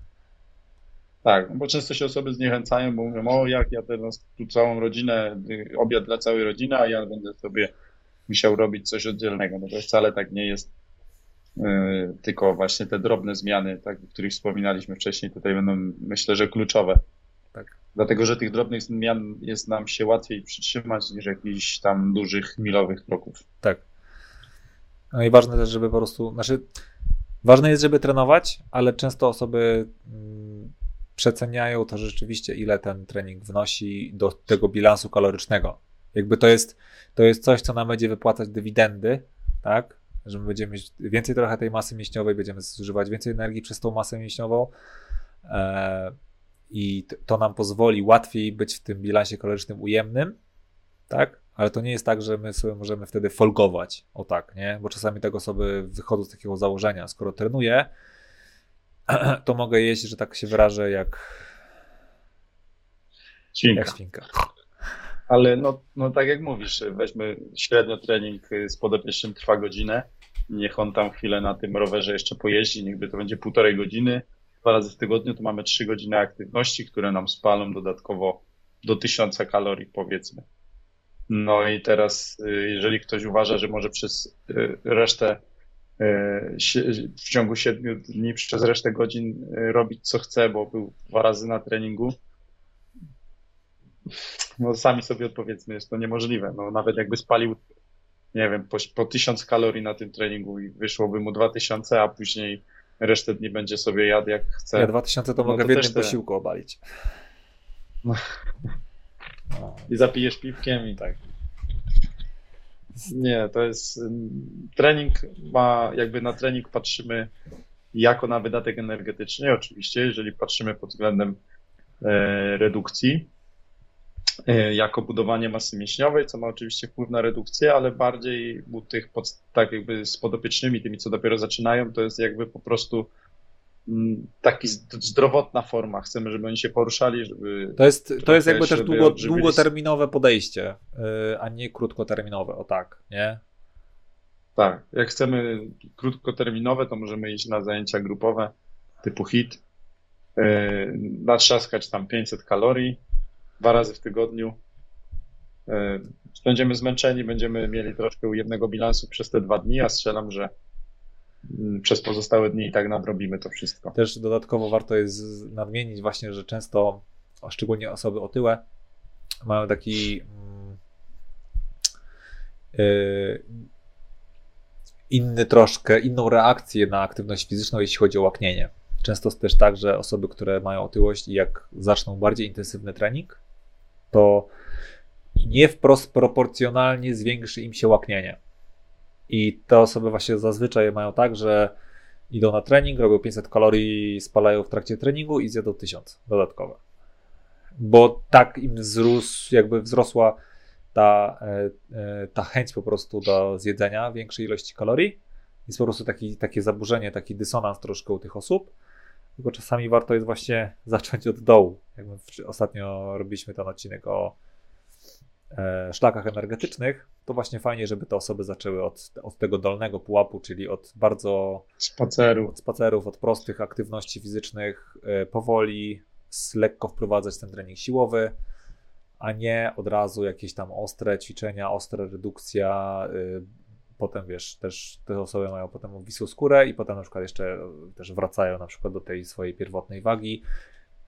Tak, bo często się osoby zniechęcają, bo mówią, o jak ja teraz tu całą rodzinę, obiad dla całej rodziny, a ja będę sobie musiał robić coś oddzielnego. No to wcale tak nie jest. Yy, tylko właśnie te drobne zmiany, tak, o których wspominaliśmy wcześniej, tutaj będą myślę, że kluczowe. Tak. Dlatego, że tych drobnych zmian jest nam się łatwiej przytrzymać niż jakichś tam dużych, milowych kroków. Tak. No i ważne też, żeby po prostu, znaczy, ważne jest, żeby trenować, ale często osoby mm, przeceniają to rzeczywiście, ile ten trening wnosi do tego bilansu kalorycznego. Jakby to jest, to jest coś, co nam będzie wypłacać dywidendy, tak? Że my będziemy mieć więcej trochę tej masy mięśniowej, będziemy zużywać więcej energii przez tą masę mięśniową. E, i to nam pozwoli łatwiej być w tym bilansie kalorycznym ujemnym, tak? Ale to nie jest tak, że my sobie możemy wtedy folgować, o tak, nie? Bo czasami tak osoby wychodzą z takiego założenia, skoro trenuję, to mogę jeść, że tak się wyrażę, jak świnka. Jak świnka. Ale no, no tak jak mówisz, weźmy średnio trening z podopiecznym trwa godzinę, niech on tam chwilę na tym rowerze jeszcze pojeździ, niechby to będzie półtorej godziny, dwa razy w tygodniu, to mamy trzy godziny aktywności, które nam spalą dodatkowo do tysiąca kalorii, powiedzmy. No i teraz, y, jeżeli ktoś uważa, że może przez y, resztę, y, w ciągu siedmiu dni, przez resztę godzin robić co chce, bo był dwa razy na treningu, no sami sobie odpowiedzmy, jest to niemożliwe. No nawet jakby spalił, nie wiem, po, po tysiąc kalorii na tym treningu i wyszłoby mu dwa tysiące, a później resztę dni będzie sobie jadł jak chce. Ja 2000 to no mogę to w jednym posiłku obalić. No. I zapijesz piwkiem i tak. Nie, to jest trening ma, jakby na trening patrzymy jako na wydatek energetyczny, oczywiście, jeżeli patrzymy pod względem e, redukcji, jako budowanie masy mięśniowej, co ma oczywiście wpływ na redukcję, ale bardziej u tych pod, tak jakby z podopiecznymi, tymi co dopiero zaczynają, to jest jakby po prostu mm, taki zdrowotna forma. Chcemy, żeby oni się poruszali, żeby. To jest, to jest jakby też długo, długoterminowe podejście, e, a nie krótkoterminowe, o tak, nie? Tak. Jak chcemy krótkoterminowe, to możemy iść na zajęcia grupowe typu HIT, e, natrzaskać tam 500 kalorii, dwa razy w tygodniu. E, będziemy zmęczeni, będziemy mieli troszkę ujemnego bilansu przez te dwa dni, a strzelam, że mm, przez pozostałe dni i tak nadrobimy to wszystko. Też dodatkowo warto jest nadmienić właśnie, że często, szczególnie osoby otyłe, mają taki yy, inny troszkę, inną reakcję na aktywność fizyczną, jeśli chodzi o łaknienie. Często jest też tak, że osoby, które mają otyłość i jak zaczną bardziej intensywny trening, to nie wprost proporcjonalnie zwiększy im się łaknienie. I te osoby właśnie zazwyczaj mają tak, że idą na trening, robią 500 kalorii, spalają w trakcie treningu i zjedzą 1000 dodatkowe. Bo tak im wzrósł, jakby wzrosła ta, e, e, ta chęć po prostu do zjedzenia większej ilości kalorii. Jest po prostu taki, takie zaburzenie, taki dysonans troszkę u tych osób. Tylko czasami warto jest właśnie zacząć od dołu. Jak my ostatnio robiliśmy ten odcinek o e, szlakach energetycznych, to właśnie fajnie, żeby te osoby zaczęły od, od tego dolnego pułapu, czyli od bardzo spacerów, od, spacerów, od prostych aktywności fizycznych, e, powoli, lekko wprowadzać ten trening siłowy, a nie od razu jakieś tam ostre ćwiczenia, ostra redukcja. Y, potem wiesz, też te osoby mają potem obwisłą skórę i potem na przykład jeszcze też wracają na przykład do tej swojej pierwotnej wagi.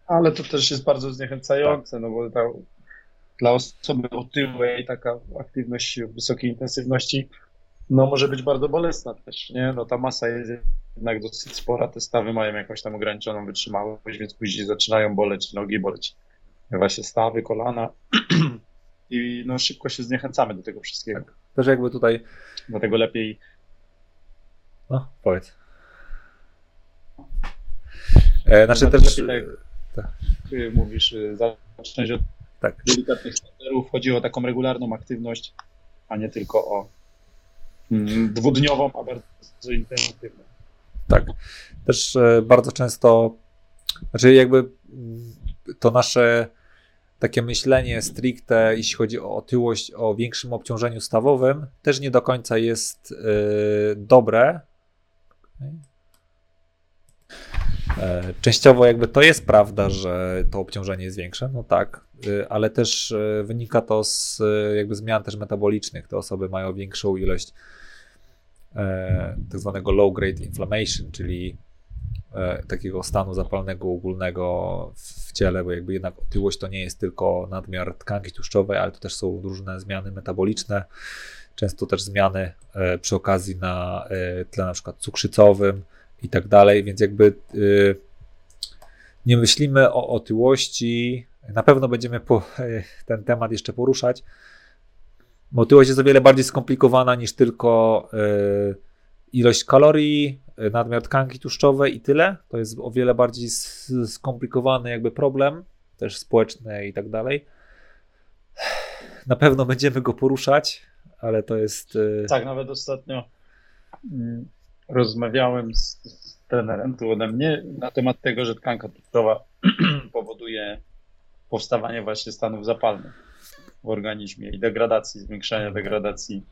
Ale to też jest bardzo zniechęcające, tak. no bo ta, dla osoby otyłej taka aktywność wysokiej intensywności no może być bardzo bolesna też, nie? No ta masa jest jednak dosyć spora, te stawy mają jakąś tam ograniczoną wytrzymałość, więc później zaczynają boleć nogi, boleć właśnie stawy, kolana i no szybko się zniechęcamy do tego wszystkiego. Tak. Też jakby tutaj... Dlatego lepiej... No, powiedz. E, znaczy też... Lepiej, tak, tak. mówisz, y, zacząć od tak. delikatnych spacerów. Chodzi o taką regularną aktywność, a nie tylko o mm, dwudniową, a bardzo intensywną. Tak. Też e, bardzo często, znaczy jakby to nasze takie myślenie stricte, jeśli chodzi o otyłość, o większym obciążeniu stawowym, też nie do końca jest yy, dobre. E, częściowo jakby to jest prawda, że to obciążenie jest większe, no tak, yy, ale też yy, wynika to z jakby zmian też metabolicznych. Te osoby mają większą ilość tak zwanego low grade inflammation, czyli E, takiego stanu zapalnego ogólnego ciele, bo jakby jednak otyłość to nie jest tylko nadmiar tkanki tłuszczowej, ale to też są różne zmiany metaboliczne, często też zmiany e, przy okazji na e, tle na przykład cukrzycowym i tak dalej, więc jakby nie myślimy o otyłości, na pewno będziemy po, ten temat jeszcze poruszać, bo otyłość jest o wiele bardziej skomplikowana niż tylko ilość kalorii, Y, nadmiar tkanki tłuszczowej i tyle. To jest o wiele bardziej skomplikowany jakby problem, też społeczny i tak dalej. Na pewno będziemy go poruszać, ale to jest. Y, tak, nawet ostatnio mm, rozmawiałem z, z trenerem tu ode mnie na temat tego, że tkanka tłuszczowa powoduje powstawanie właśnie stanów zapalnych w organizmie i degradacji, zwiększania degradacji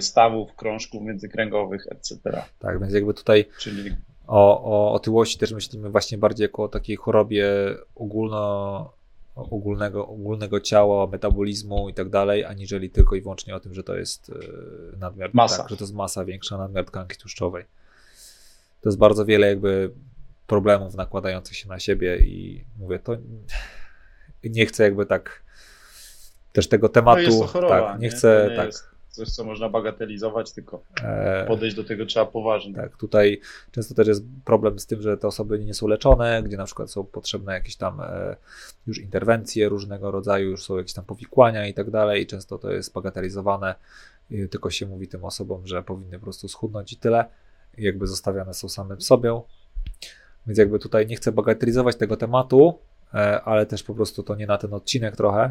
stawów, krążków międzykręgowych, etc. Tak, więc jakby tutaj Czyli... o, o otyłości też myślimy właśnie bardziej jako o takiej chorobie ogólno, ogólnego, ogólnego ciała, metabolizmu i tak dalej, aniżeli tylko i wyłącznie o tym, że to jest y, nadmiar, masa. Tak, że to jest masa większa, nadmiar tkanki tłuszczowej. To jest bardzo wiele jakby problemów nakładających się na siebie i mówię, to nie chcę jakby tak też tego tematu, choroba, tak, nie, nie chcę nie tak. Jest coś, co można bagatelizować, tylko e, podejść do tego trzeba poważnie. Tak, tutaj często też jest problem z tym, że te osoby nie są leczone, gdzie na przykład są potrzebne jakieś tam e, już interwencje różnego rodzaju, już są jakieś tam powikłania i tak dalej. Często to jest bagatelizowane, tylko się mówi tym osobom, że powinny po prostu schudnąć i tyle. Jakby zostawiane są samym sobie. Więc jakby tutaj nie chcę bagatelizować tego tematu, e, ale też po prostu to nie na ten odcinek trochę.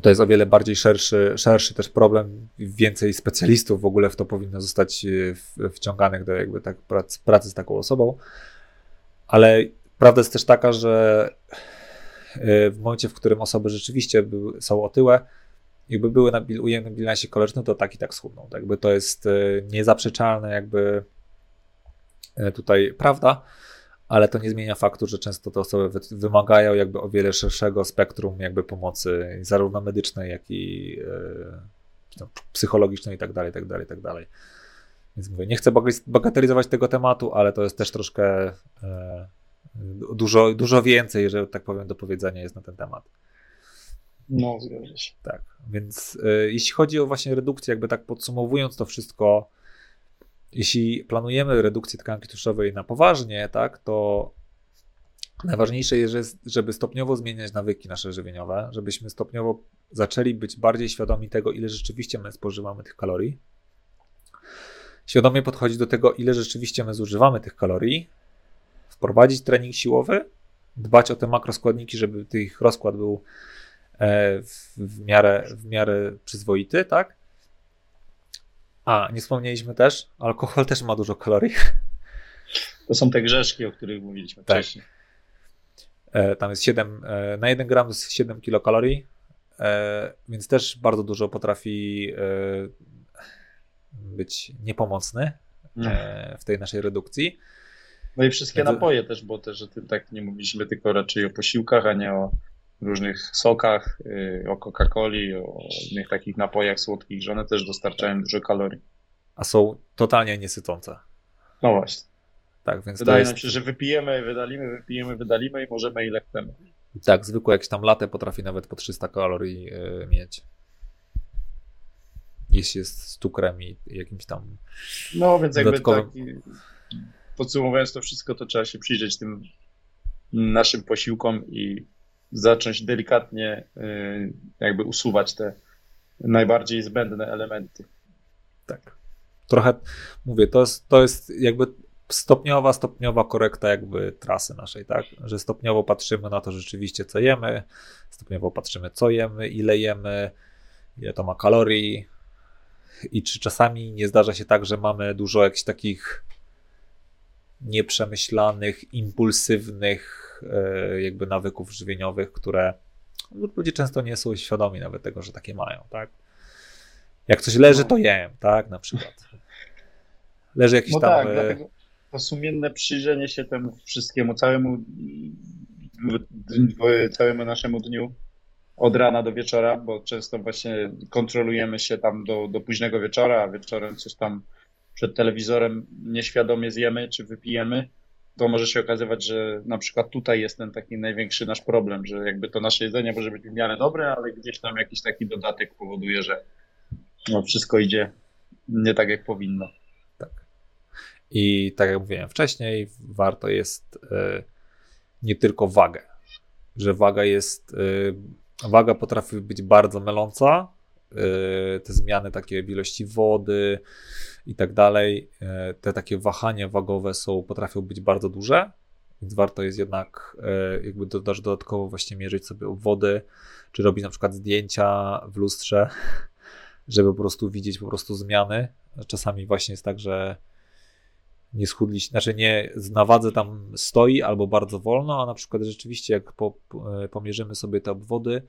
To jest o wiele bardziej szerszy, szerszy też problem. Więcej specjalistów w ogóle w to powinno zostać e, wciąganych do jakby tak pracy, pracy z taką osobą. Ale prawda jest też taka, że e, w momencie, w którym osoby rzeczywiście były, są otyłe, jakby były na ujemnym bilansie kalorycznym, to tak i tak schudną. Tak jakby to jest e, niezaprzeczalne jakby tutaj prawda ale to nie zmienia faktu, że często te osoby wymagają jakby o wiele szerszego spektrum jakby pomocy, zarówno medycznej, jak i e, psychologicznej i tak dalej, tak dalej, tak dalej. Więc mówię, nie chcę bagatelizować tego tematu, ale to jest też troszkę e, dużo, dużo więcej, że tak powiem, do powiedzenia jest na ten temat. No, zgadza się. Tak, więc e, jeśli chodzi o właśnie redukcję, jakby tak podsumowując to wszystko, jeśli planujemy redukcję tkanki tłuszczowej na poważnie, tak, to najważniejsze jest, żeby stopniowo zmieniać nawyki nasze żywieniowe, żebyśmy stopniowo zaczęli być bardziej świadomi tego, ile rzeczywiście my spożywamy tych kalorii. Świadomie podchodzić do tego, ile rzeczywiście my zużywamy tych kalorii, wprowadzić trening siłowy, dbać o te makroskładniki, żeby tych rozkład był e, w, miarę, w miarę przyzwoity, tak? A, nie wspomnieliśmy też, alkohol też ma dużo kalorii. To są te grzeszki, o których mówiliśmy tak. wcześniej. E, tam jest 7, e, na 1 gram jest 7 kilokalorii, e, więc też bardzo dużo potrafi być niepomocny mm. w tej naszej redukcji. No i wszystkie napoje też, bo też o tym tak nie mówiliśmy, tylko raczej o posiłkach, a nie o różnych sokach, o Coca-Coli, o innych takich napojach słodkich, że one też dostarczają dużo kalorii. A są totalnie niesycące. No właśnie. Tak, więc Wydaje jest... nam się, że wypijemy, wydalimy, wypijemy, wydalimy i możemy ile chcemy. Tak, zwykłe jakieś tam latę potrafi nawet po 300 kalorii yy, mieć. Jeśli jest z cukrem i jakimś tam. No, więc jakby dodatkowym... taki, podsumowując to wszystko, to trzeba się przyjrzeć tym naszym posiłkom i zacząć delikatnie yy, jakby usuwać te najbardziej zbędne elementy. Tak. Trochę mówię, to jest, to jest jakby stopniowa, stopniowa korekta jakby trasy naszej, tak? Że stopniowo patrzymy na to rzeczywiście, co jemy, stopniowo patrzymy, co jemy, ile jemy, ile to ma kalorii i czy czasami nie zdarza się tak, że mamy dużo jakichś takich nieprzemyślanych, impulsywnych jakby nawyków żywieniowych, które ludzie często nie są świadomi nawet tego, że takie mają, tak? Jak coś leży, no. to jem, tak? Na przykład. Leży jakiś no tam. Tak, e, to sumienne przyjrzenie się temu wszystkiemu, całemu, całemu naszemu dniu od rana do wieczora, bo często właśnie kontrolujemy się tam do, do późnego wieczora, a wieczorem coś tam przed telewizorem nieświadomie zjemy czy wypijemy, to może się okazywać, że na przykład tutaj jest ten taki największy nasz problem, że jakby to nasze jedzenie może być w miarę dobre, ale gdzieś tam jakiś taki dodatek powoduje, że no wszystko idzie nie tak jak powinno. I tak jak mówiłem wcześniej, warto jest e, nie tylko wagę, że waga jest, e, waga potrafi być bardzo myląca, te zmiany takie w ilości wody i tak dalej, te takie wahania wagowe są, potrafią być bardzo duże, więc warto jest jednak jakby też dodatkowo właśnie mierzyć sobie obwody, czy robić na przykład zdjęcia w lustrze, żeby po prostu widzieć po prostu zmiany. Czasami właśnie jest tak, że nie schudliście, znaczy nie na wadze tam stoi albo bardzo wolno, a na przykład rzeczywiście jak po, pomierzymy sobie te obwody,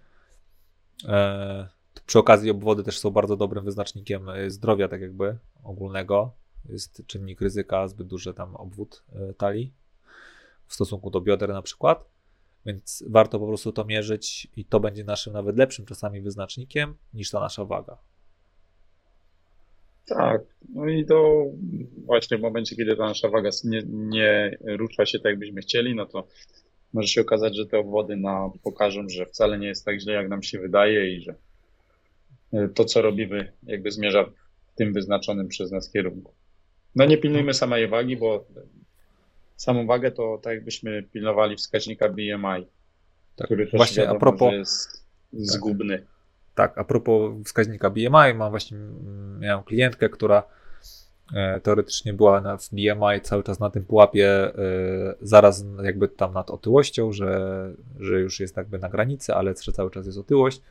przy okazji obwody też są bardzo dobrym wyznacznikiem e, zdrowia tak jakby ogólnego, jest czynnik ryzyka zbyt duży tam obwód e, talii w stosunku do bioder na przykład, więc warto po prostu to mierzyć i to będzie naszym nawet lepszym czasami wyznacznikiem niż ta nasza waga. Tak, no i to właśnie w momencie, kiedy ta nasza waga nie, nie rusza się tak, jakbyśmy chcieli, no to może się okazać, że te obwody nam pokażą, że wcale nie jest tak źle, jak nam się wydaje i że to, co robimy, jakby zmierza w tym wyznaczonym przez nas kierunku. No nie pilnujmy samej wagi, bo samą wagę to tak jakbyśmy pilnowali wskaźnika BMI, tak, który też właśnie, wiadomo, a propos, jest zgubny. Tak. Tak, a propos wskaźnika BMI, mam właśnie, miałem klientkę, która e, teoretycznie była na, w BMI cały czas na tym pułapie, e, zaraz jakby tam nad otyłością, że, że już jest jakby na granicy, ale cały czas jest otyłość.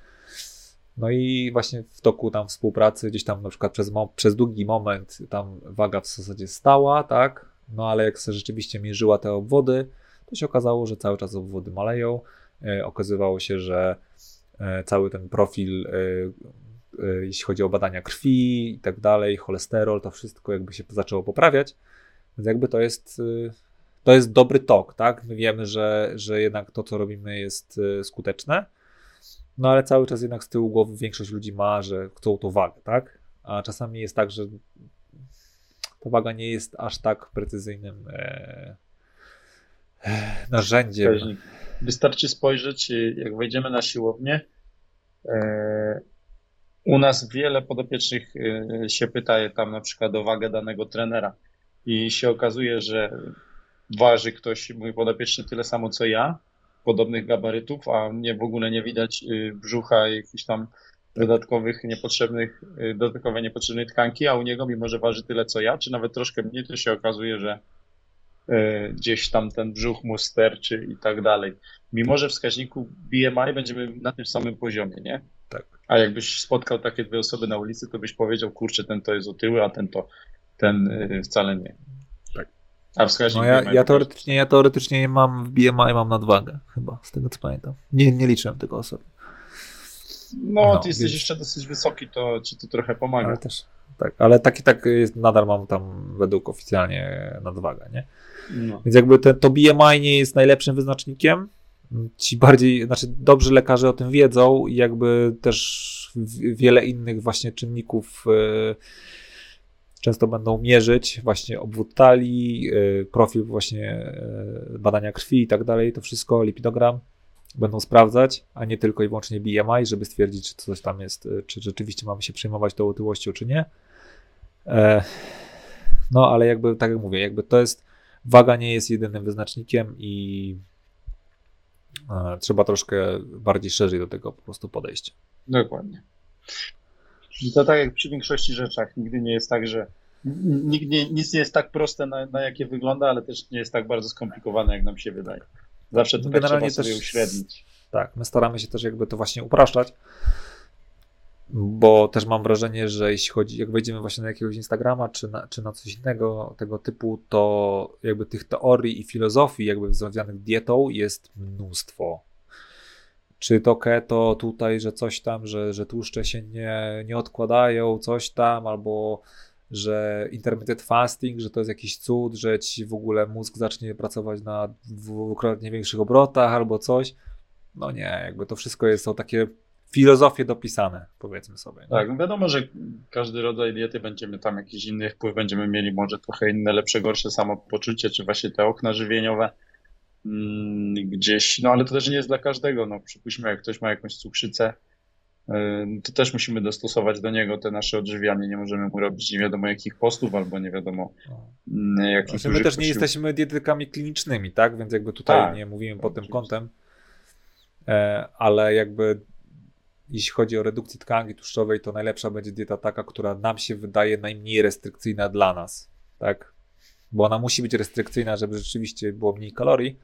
No i właśnie w toku tam współpracy, gdzieś tam na przykład przez, przez długi moment tam waga w zasadzie stała, tak, no ale jak sobie rzeczywiście mierzyła te obwody, to się okazało, że cały czas obwody maleją. E, okazywało się, że E, cały ten profil, e, e, jeśli chodzi o badania krwi i tak dalej, cholesterol, to wszystko jakby się zaczęło poprawiać. Więc jakby to jest, to jest dobry tok, tak? My wiemy, że, że jednak to, co robimy, jest skuteczne. No ale cały czas jednak z tyłu głowy większość ludzi ma, że chcą to wagę, tak? A czasami jest tak, że ta waga nie jest aż tak precyzyjnym e, narzędziem. Wystarczy spojrzeć, jak wejdziemy na siłownię. E, u nas wiele podopiecznych e, się pyta tam na przykład o wagę danego trenera i się okazuje, że waży ktoś, mój podopieczny, tyle samo co ja, podobnych gabarytów, a mnie w ogóle nie widać y, brzucha i jakichś tam dodatkowych niepotrzebnych, y, dodatkowe niepotrzebnej tkanki, a u niego, mimo że waży tyle co ja, czy nawet troszkę mniej, to się okazuje, że e, gdzieś tam ten brzuch mu sterczy i tak dalej. Mimo, że w wskaźniku BMI będziemy na tym samym poziomie, nie? Tak. A jakbyś spotkał takie dwie osoby na ulicy, to byś powiedział, kurczę, ten to jest otyły, a ten to ten wcale nie. A wskaźnik No ja, ja, teoretycznie, ja teoretycznie nie mam w BMI mam nadwagę, chyba, z tego co pamiętam. Nie, nie liczyłem tego osoby. No, No, ty jesteś więc- jeszcze dosyć wysoki, to ci to trochę pomaga. Ale też. Tak, ale tak i tak jest, nadal mam tam według oficjalnie nadwagę, nie? No. Więc jakby te, to BMI nie jest najlepszym wyznacznikiem. Ci bardziej, znaczy dobrzy lekarze o tym wiedzą i jakby też wiele innych właśnie czynników e, często będą mierzyć, właśnie obwód talii, e, profil właśnie e, badania krwi i tak dalej, to wszystko, lipidogram będą sprawdzać, a nie tylko i wyłącznie BMI, żeby stwierdzić, czy coś tam jest, e, czy rzeczywiście mamy się przejmować tą otyłością, czy nie. E, No, ale jakby, tak jak mówię, jakby to jest, waga nie jest jedynym wyznacznikiem i e, trzeba troszkę bardziej szerzej do tego po prostu podejść. Dokładnie. I to tak jak przy większości rzeczach. Nigdy nie jest tak, że nigdy nie, nic nie jest tak proste, na, na jakie wygląda, ale też nie jest tak bardzo skomplikowane, jak nam się wydaje. Zawsze to tak Generalnie trzeba sobie też- uśrednić. Tak, my staramy się też jakby to właśnie upraszczać, bo też mam wrażenie, że jeśli chodzi, jak wejdziemy właśnie na jakiegoś Instagrama czy na, czy na coś innego tego typu, to jakby tych teorii i filozofii jakby związanych dietą jest mnóstwo. Czy to keto tutaj, że coś tam, że, że tłuszcze się nie, nie odkładają, coś tam, albo że intermittent fasting, że to jest jakiś cud, że ci w ogóle mózg zacznie pracować na dwukrotnie większych obrotach albo coś. No nie, jakby to wszystko jest, są takie filozofie dopisane, powiedzmy sobie. Tak, no wiadomo, że każdy rodzaj diety będziemy tam jakiś inny wpływ, będziemy mieli może trochę inne, lepsze, gorsze samopoczucie, czy właśnie te okna żywieniowe gdzieś, no ale to też nie jest dla każdego, no przypuśćmy, jak ktoś ma jakąś cukrzycę, yy, to też musimy dostosować do niego te nasze odżywianie, nie możemy mu robić nie wiadomo jakich postów, albo nie wiadomo mm, jakich Znaczy, my też nie jesteśmy dietetykami klinicznymi, tak? Więc jakby tutaj Tak. nie mówimy pod tym kątem. E, ale jakby jeśli chodzi o redukcję tkanki tłuszczowej, to najlepsza będzie dieta taka, która nam się wydaje najmniej restrykcyjna dla nas, tak? Bo ona musi być restrykcyjna, żeby rzeczywiście było mniej kalorii,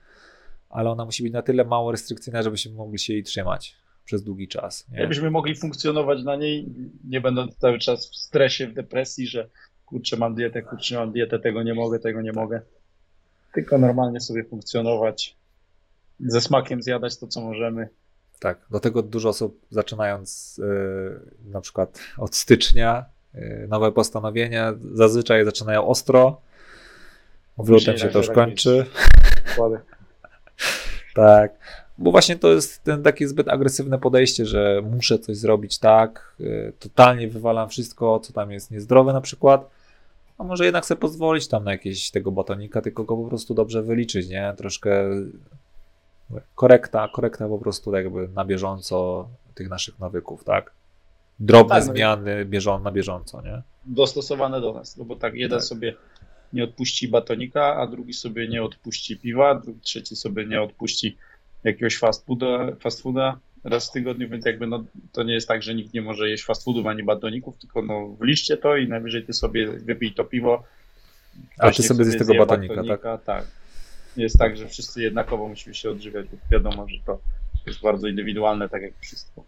ale ona musi być na tyle mało restrykcyjna, żebyśmy mogli się jej trzymać przez długi czas. Nie? Jakbyśmy mogli funkcjonować na niej, nie będąc cały czas w stresie, w depresji, że kurczę, mam dietę, kurczę, mam dietę, tego nie mogę, tego nie mogę. Tylko normalnie sobie funkcjonować, ze smakiem zjadać to, co możemy. Tak, do tego dużo osób zaczynając e, na przykład od stycznia e, nowe postanowienia zazwyczaj zaczynają ostro. W lutym się to już nagle kończy. Kładę. Tak. Bo właśnie to jest ten takie zbyt agresywne podejście, że muszę coś zrobić tak, e, totalnie wywalam wszystko, co tam jest niezdrowe na przykład. A może jednak sobie pozwolić tam na jakieś tego batonika, tylko go po prostu dobrze wyliczyć, nie? Troszkę korekta, korekta po prostu jakby na bieżąco tych naszych nawyków, tak? Drobne Tak, no zmiany bieżą na bieżąco, nie? Dostosowane do nas, no bo tak, jeden Tak. sobie nie odpuści batonika, a drugi sobie nie odpuści piwa, drugi, trzeci sobie nie odpuści jakiegoś fast fooda, fast fooda raz w tygodniu, więc jakby no, to nie jest tak, że nikt nie może jeść fast foodów ani batoników, tylko no wliczcie to i najwyżej ty sobie wypij to piwo. A ty sobie zjesz tego zje batonika, tak? Jest tak, że wszyscy jednakowo musimy się odżywiać, bo wiadomo, że to jest bardzo indywidualne, tak jak wszystko.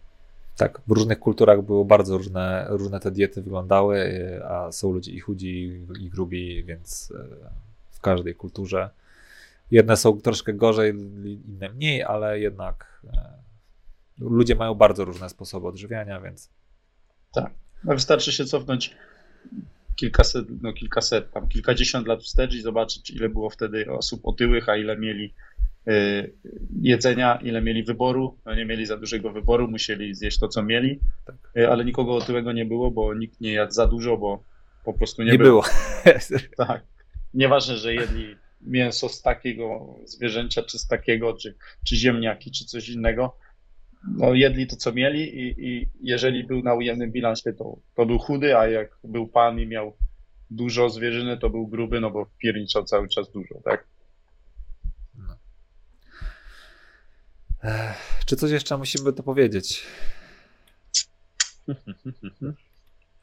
Tak, w różnych kulturach były bardzo różne, różne te diety wyglądały, y, a są ludzie i chudzi, i grubi, więc y, w każdej kulturze. Jedne są troszkę gorzej, inne mniej, ale jednak y, ludzie mają bardzo różne sposoby odżywiania, więc No wystarczy się cofnąć kilkaset, no kilkaset, tam kilkadziesiąt lat wstecz i zobaczyć, ile było wtedy osób otyłych, a ile mieli jedzenia, ile mieli wyboru. No nie mieli za dużego wyboru, musieli zjeść to, co mieli, Tak. y, ale nikogo otyłego nie było, bo nikt nie jadł za dużo, bo po prostu nie, nie, było. Tak. Nieważne, że jedli mięso z takiego zwierzęcia, czy z takiego, czy, czy ziemniaki, czy coś innego. No, jedli to, co mieli i, i jeżeli był na ujemnym bilansie, to, to był chudy, a jak był pan i miał dużo zwierzyny, to był gruby, no bo pierniczał cały czas dużo, tak? Czy coś jeszcze musimy to powiedzieć?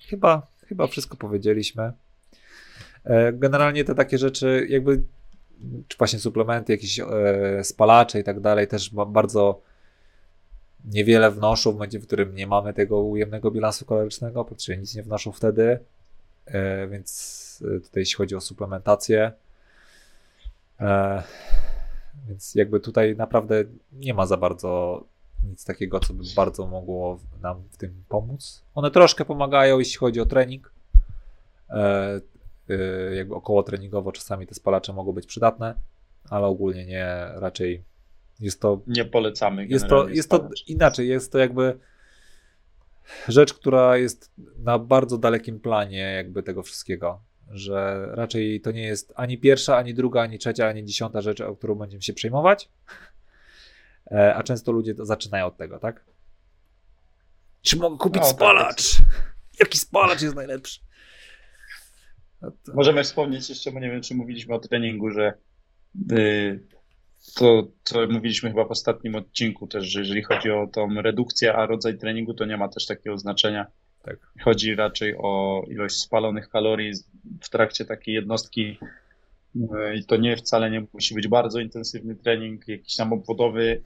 Chyba, chyba wszystko powiedzieliśmy. E, Generalnie te takie rzeczy, jakby czy właśnie suplementy, jakieś e, spalacze i tak dalej, też bardzo niewiele wnoszą w momencie, w którym nie mamy tego ujemnego bilansu kalorycznego, praktycznie nic nie wnoszą wtedy, e, więc tutaj jeśli chodzi o suplementację, więc jakby tutaj naprawdę nie ma za bardzo nic takiego, co by bardzo mogło nam w tym pomóc. One troszkę pomagają, jeśli chodzi o trening. Jakby około treningowo czasami te spalacze mogą być przydatne, ale ogólnie nie, raczej jest to. Nie polecamy. Jest to, jest to inaczej, jest to jakby rzecz, która jest na bardzo dalekim planie jakby tego wszystkiego. Że raczej to nie jest ani pierwsza, ani druga, ani trzecia, ani dziesiąta rzecz, o którą będziemy się przejmować. E, a często ludzie zaczynają od tego, tak? Czy mogę kupić no, tak spalacz? Tak Jaki spalacz jest najlepszy? No to... Możemy wspomnieć jeszcze, bo nie wiem, czy mówiliśmy o treningu, że yy, to, co mówiliśmy chyba w ostatnim odcinku też, że jeżeli chodzi o tą redukcję, a rodzaj treningu, to nie ma też takiego znaczenia. Tak. Chodzi raczej o ilość spalonych kalorii w trakcie takiej jednostki i to nie wcale nie musi być bardzo intensywny trening, jakiś tam obwodowy.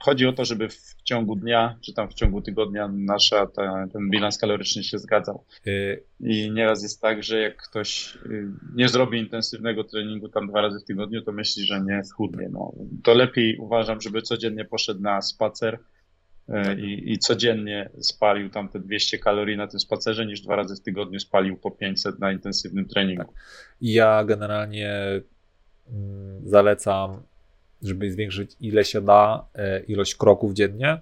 Chodzi o to, żeby w ciągu dnia, czy tam w ciągu tygodnia nasza, ta, ten bilans kaloryczny się zgadzał. Y, I nieraz jest tak, że jak ktoś nie zrobi intensywnego treningu tam dwa razy w tygodniu, to myśli, że nie schudnie. No, to lepiej uważam, żeby codziennie poszedł na spacer, E, i, i codziennie spalił tam te 200 kalorii na tym spacerze, niż dwa razy w tygodniu spalił po 500 na intensywnym treningu. Ja generalnie mm, zalecam, żeby zwiększyć ile się da, e, ilość kroków dziennie, e,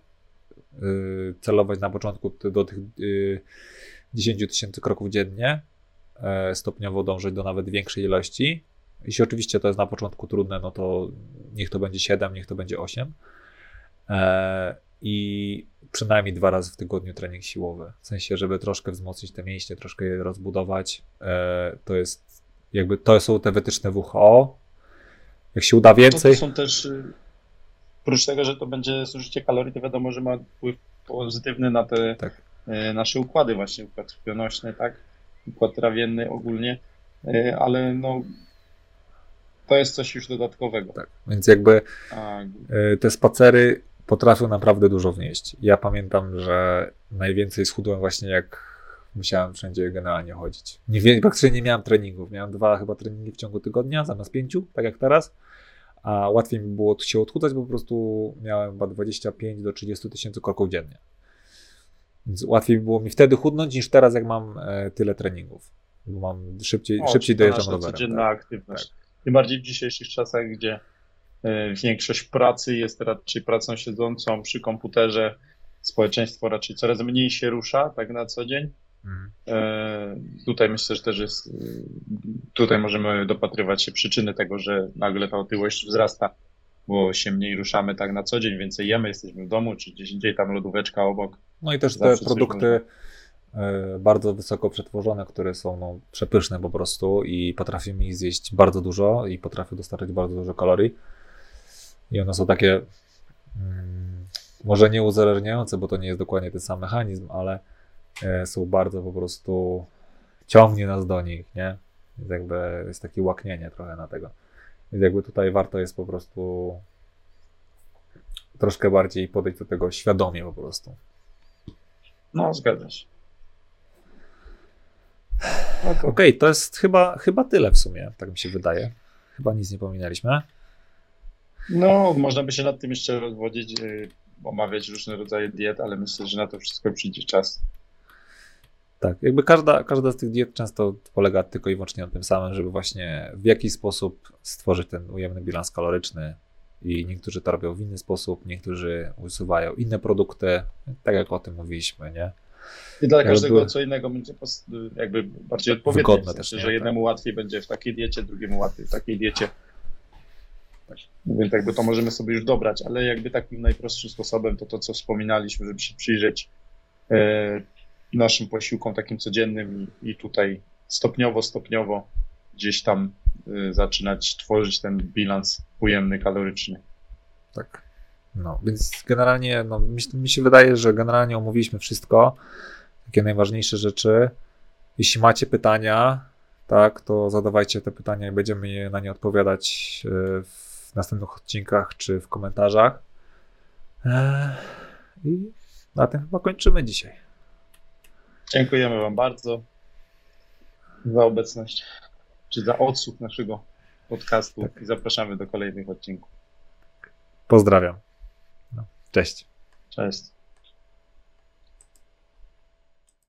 celować na początku do tych 10 tysięcy kroków dziennie, stopniowo dążyć do nawet większej ilości. Jeśli oczywiście to jest na początku trudne, no to niech to będzie 7, niech to będzie 8 i przynajmniej dwa razy w tygodniu trening siłowy. W sensie, żeby troszkę wzmocnić te mięśnie, troszkę je rozbudować. E, to jest jakby, to są te wytyczne WHO. Jak się uda więcej. To są też, y, oprócz tego, że to będzie zużycie kalorii, to wiadomo, że ma wpływ pozytywny na te tak. E, nasze układy, właśnie układ krwionośny, tak? Układ trawienny ogólnie, e, ale no to jest coś już dodatkowego. Tak, więc jakby te spacery potrafią naprawdę dużo wnieść. Ja pamiętam, że najwięcej schudłem właśnie jak musiałem wszędzie generalnie chodzić. Nie, praktycznie nie miałem treningów. Miałem dwa chyba treningi w ciągu tygodnia zamiast pięciu, tak jak teraz. A łatwiej mi było się odchudzać, bo po prostu miałem chyba 25 do 30 tysięcy kroków dziennie. Więc łatwiej było mi wtedy chudnąć niż teraz, jak mam e, tyle treningów. Bo mam szybciej, o, szybciej dojeżdżam rowerem. codzienna tak? aktywność. Tak. Tym bardziej w dzisiejszych czasach, gdzie większość pracy jest raczej pracą siedzącą przy komputerze. Społeczeństwo raczej coraz mniej się rusza tak na co dzień. Mhm. E, tutaj myślę, że też jest, tutaj możemy dopatrywać się przyczyny tego, że nagle ta otyłość wzrasta, bo się mniej ruszamy tak na co dzień, więcej jemy, jesteśmy w domu, czy gdzieś indziej tam lodóweczka obok. No i też te produkty e, bardzo wysoko przetworzone, które są no, przepyszne po prostu i potrafimy ich zjeść bardzo dużo i potrafią dostarczyć bardzo dużo kalorii. I one są takie mm, może nie uzależniające, bo to nie jest dokładnie ten sam mechanizm, ale e, są bardzo po prostu ciągnie nas do nich, nie? Więc jakby jest takie łaknienie trochę na tego. Więc jakby tutaj warto jest po prostu troszkę bardziej podejść do tego świadomie po prostu. No, zgadza się. No Okej, okay, to jest chyba, chyba tyle w sumie, tak mi się wydaje. Chyba nic nie pominęliśmy. No, można by się nad tym jeszcze rozwodzić, y, omawiać różne rodzaje diet, ale myślę, że na to wszystko przyjdzie czas. Tak, jakby każda, każda z tych diet często polega tylko i wyłącznie na tym samym, żeby właśnie w jakiś sposób stworzyć ten ujemny bilans kaloryczny. I niektórzy to robią w inny sposób, niektórzy usuwają inne produkty, tak jak o tym mówiliśmy, nie? I dla każdego co innego będzie jakby bardziej odpowiednie. W sensie, też, nie? że jednemu tak. łatwiej będzie w takiej diecie, drugiemu łatwiej w takiej diecie. Więc jakby to możemy sobie już dobrać, ale jakby takim najprostszym sposobem to to, co wspominaliśmy, żeby się przyjrzeć e, naszym posiłkom takim codziennym i, i tutaj stopniowo, stopniowo gdzieś tam e, zaczynać tworzyć ten bilans ujemny, kaloryczny. Tak. No, więc generalnie, no, mi, mi się wydaje, że generalnie omówiliśmy wszystko, takie najważniejsze rzeczy. Jeśli macie pytania, tak, to zadawajcie te pytania i będziemy na nie odpowiadać e, w następnych odcinkach czy w komentarzach. E, I na tym chyba kończymy dzisiaj. Dziękujemy Wam bardzo za obecność, czy za odsłuch naszego podcastu Tak. i zapraszamy do kolejnych odcinków. Pozdrawiam. No, cześć. Cześć.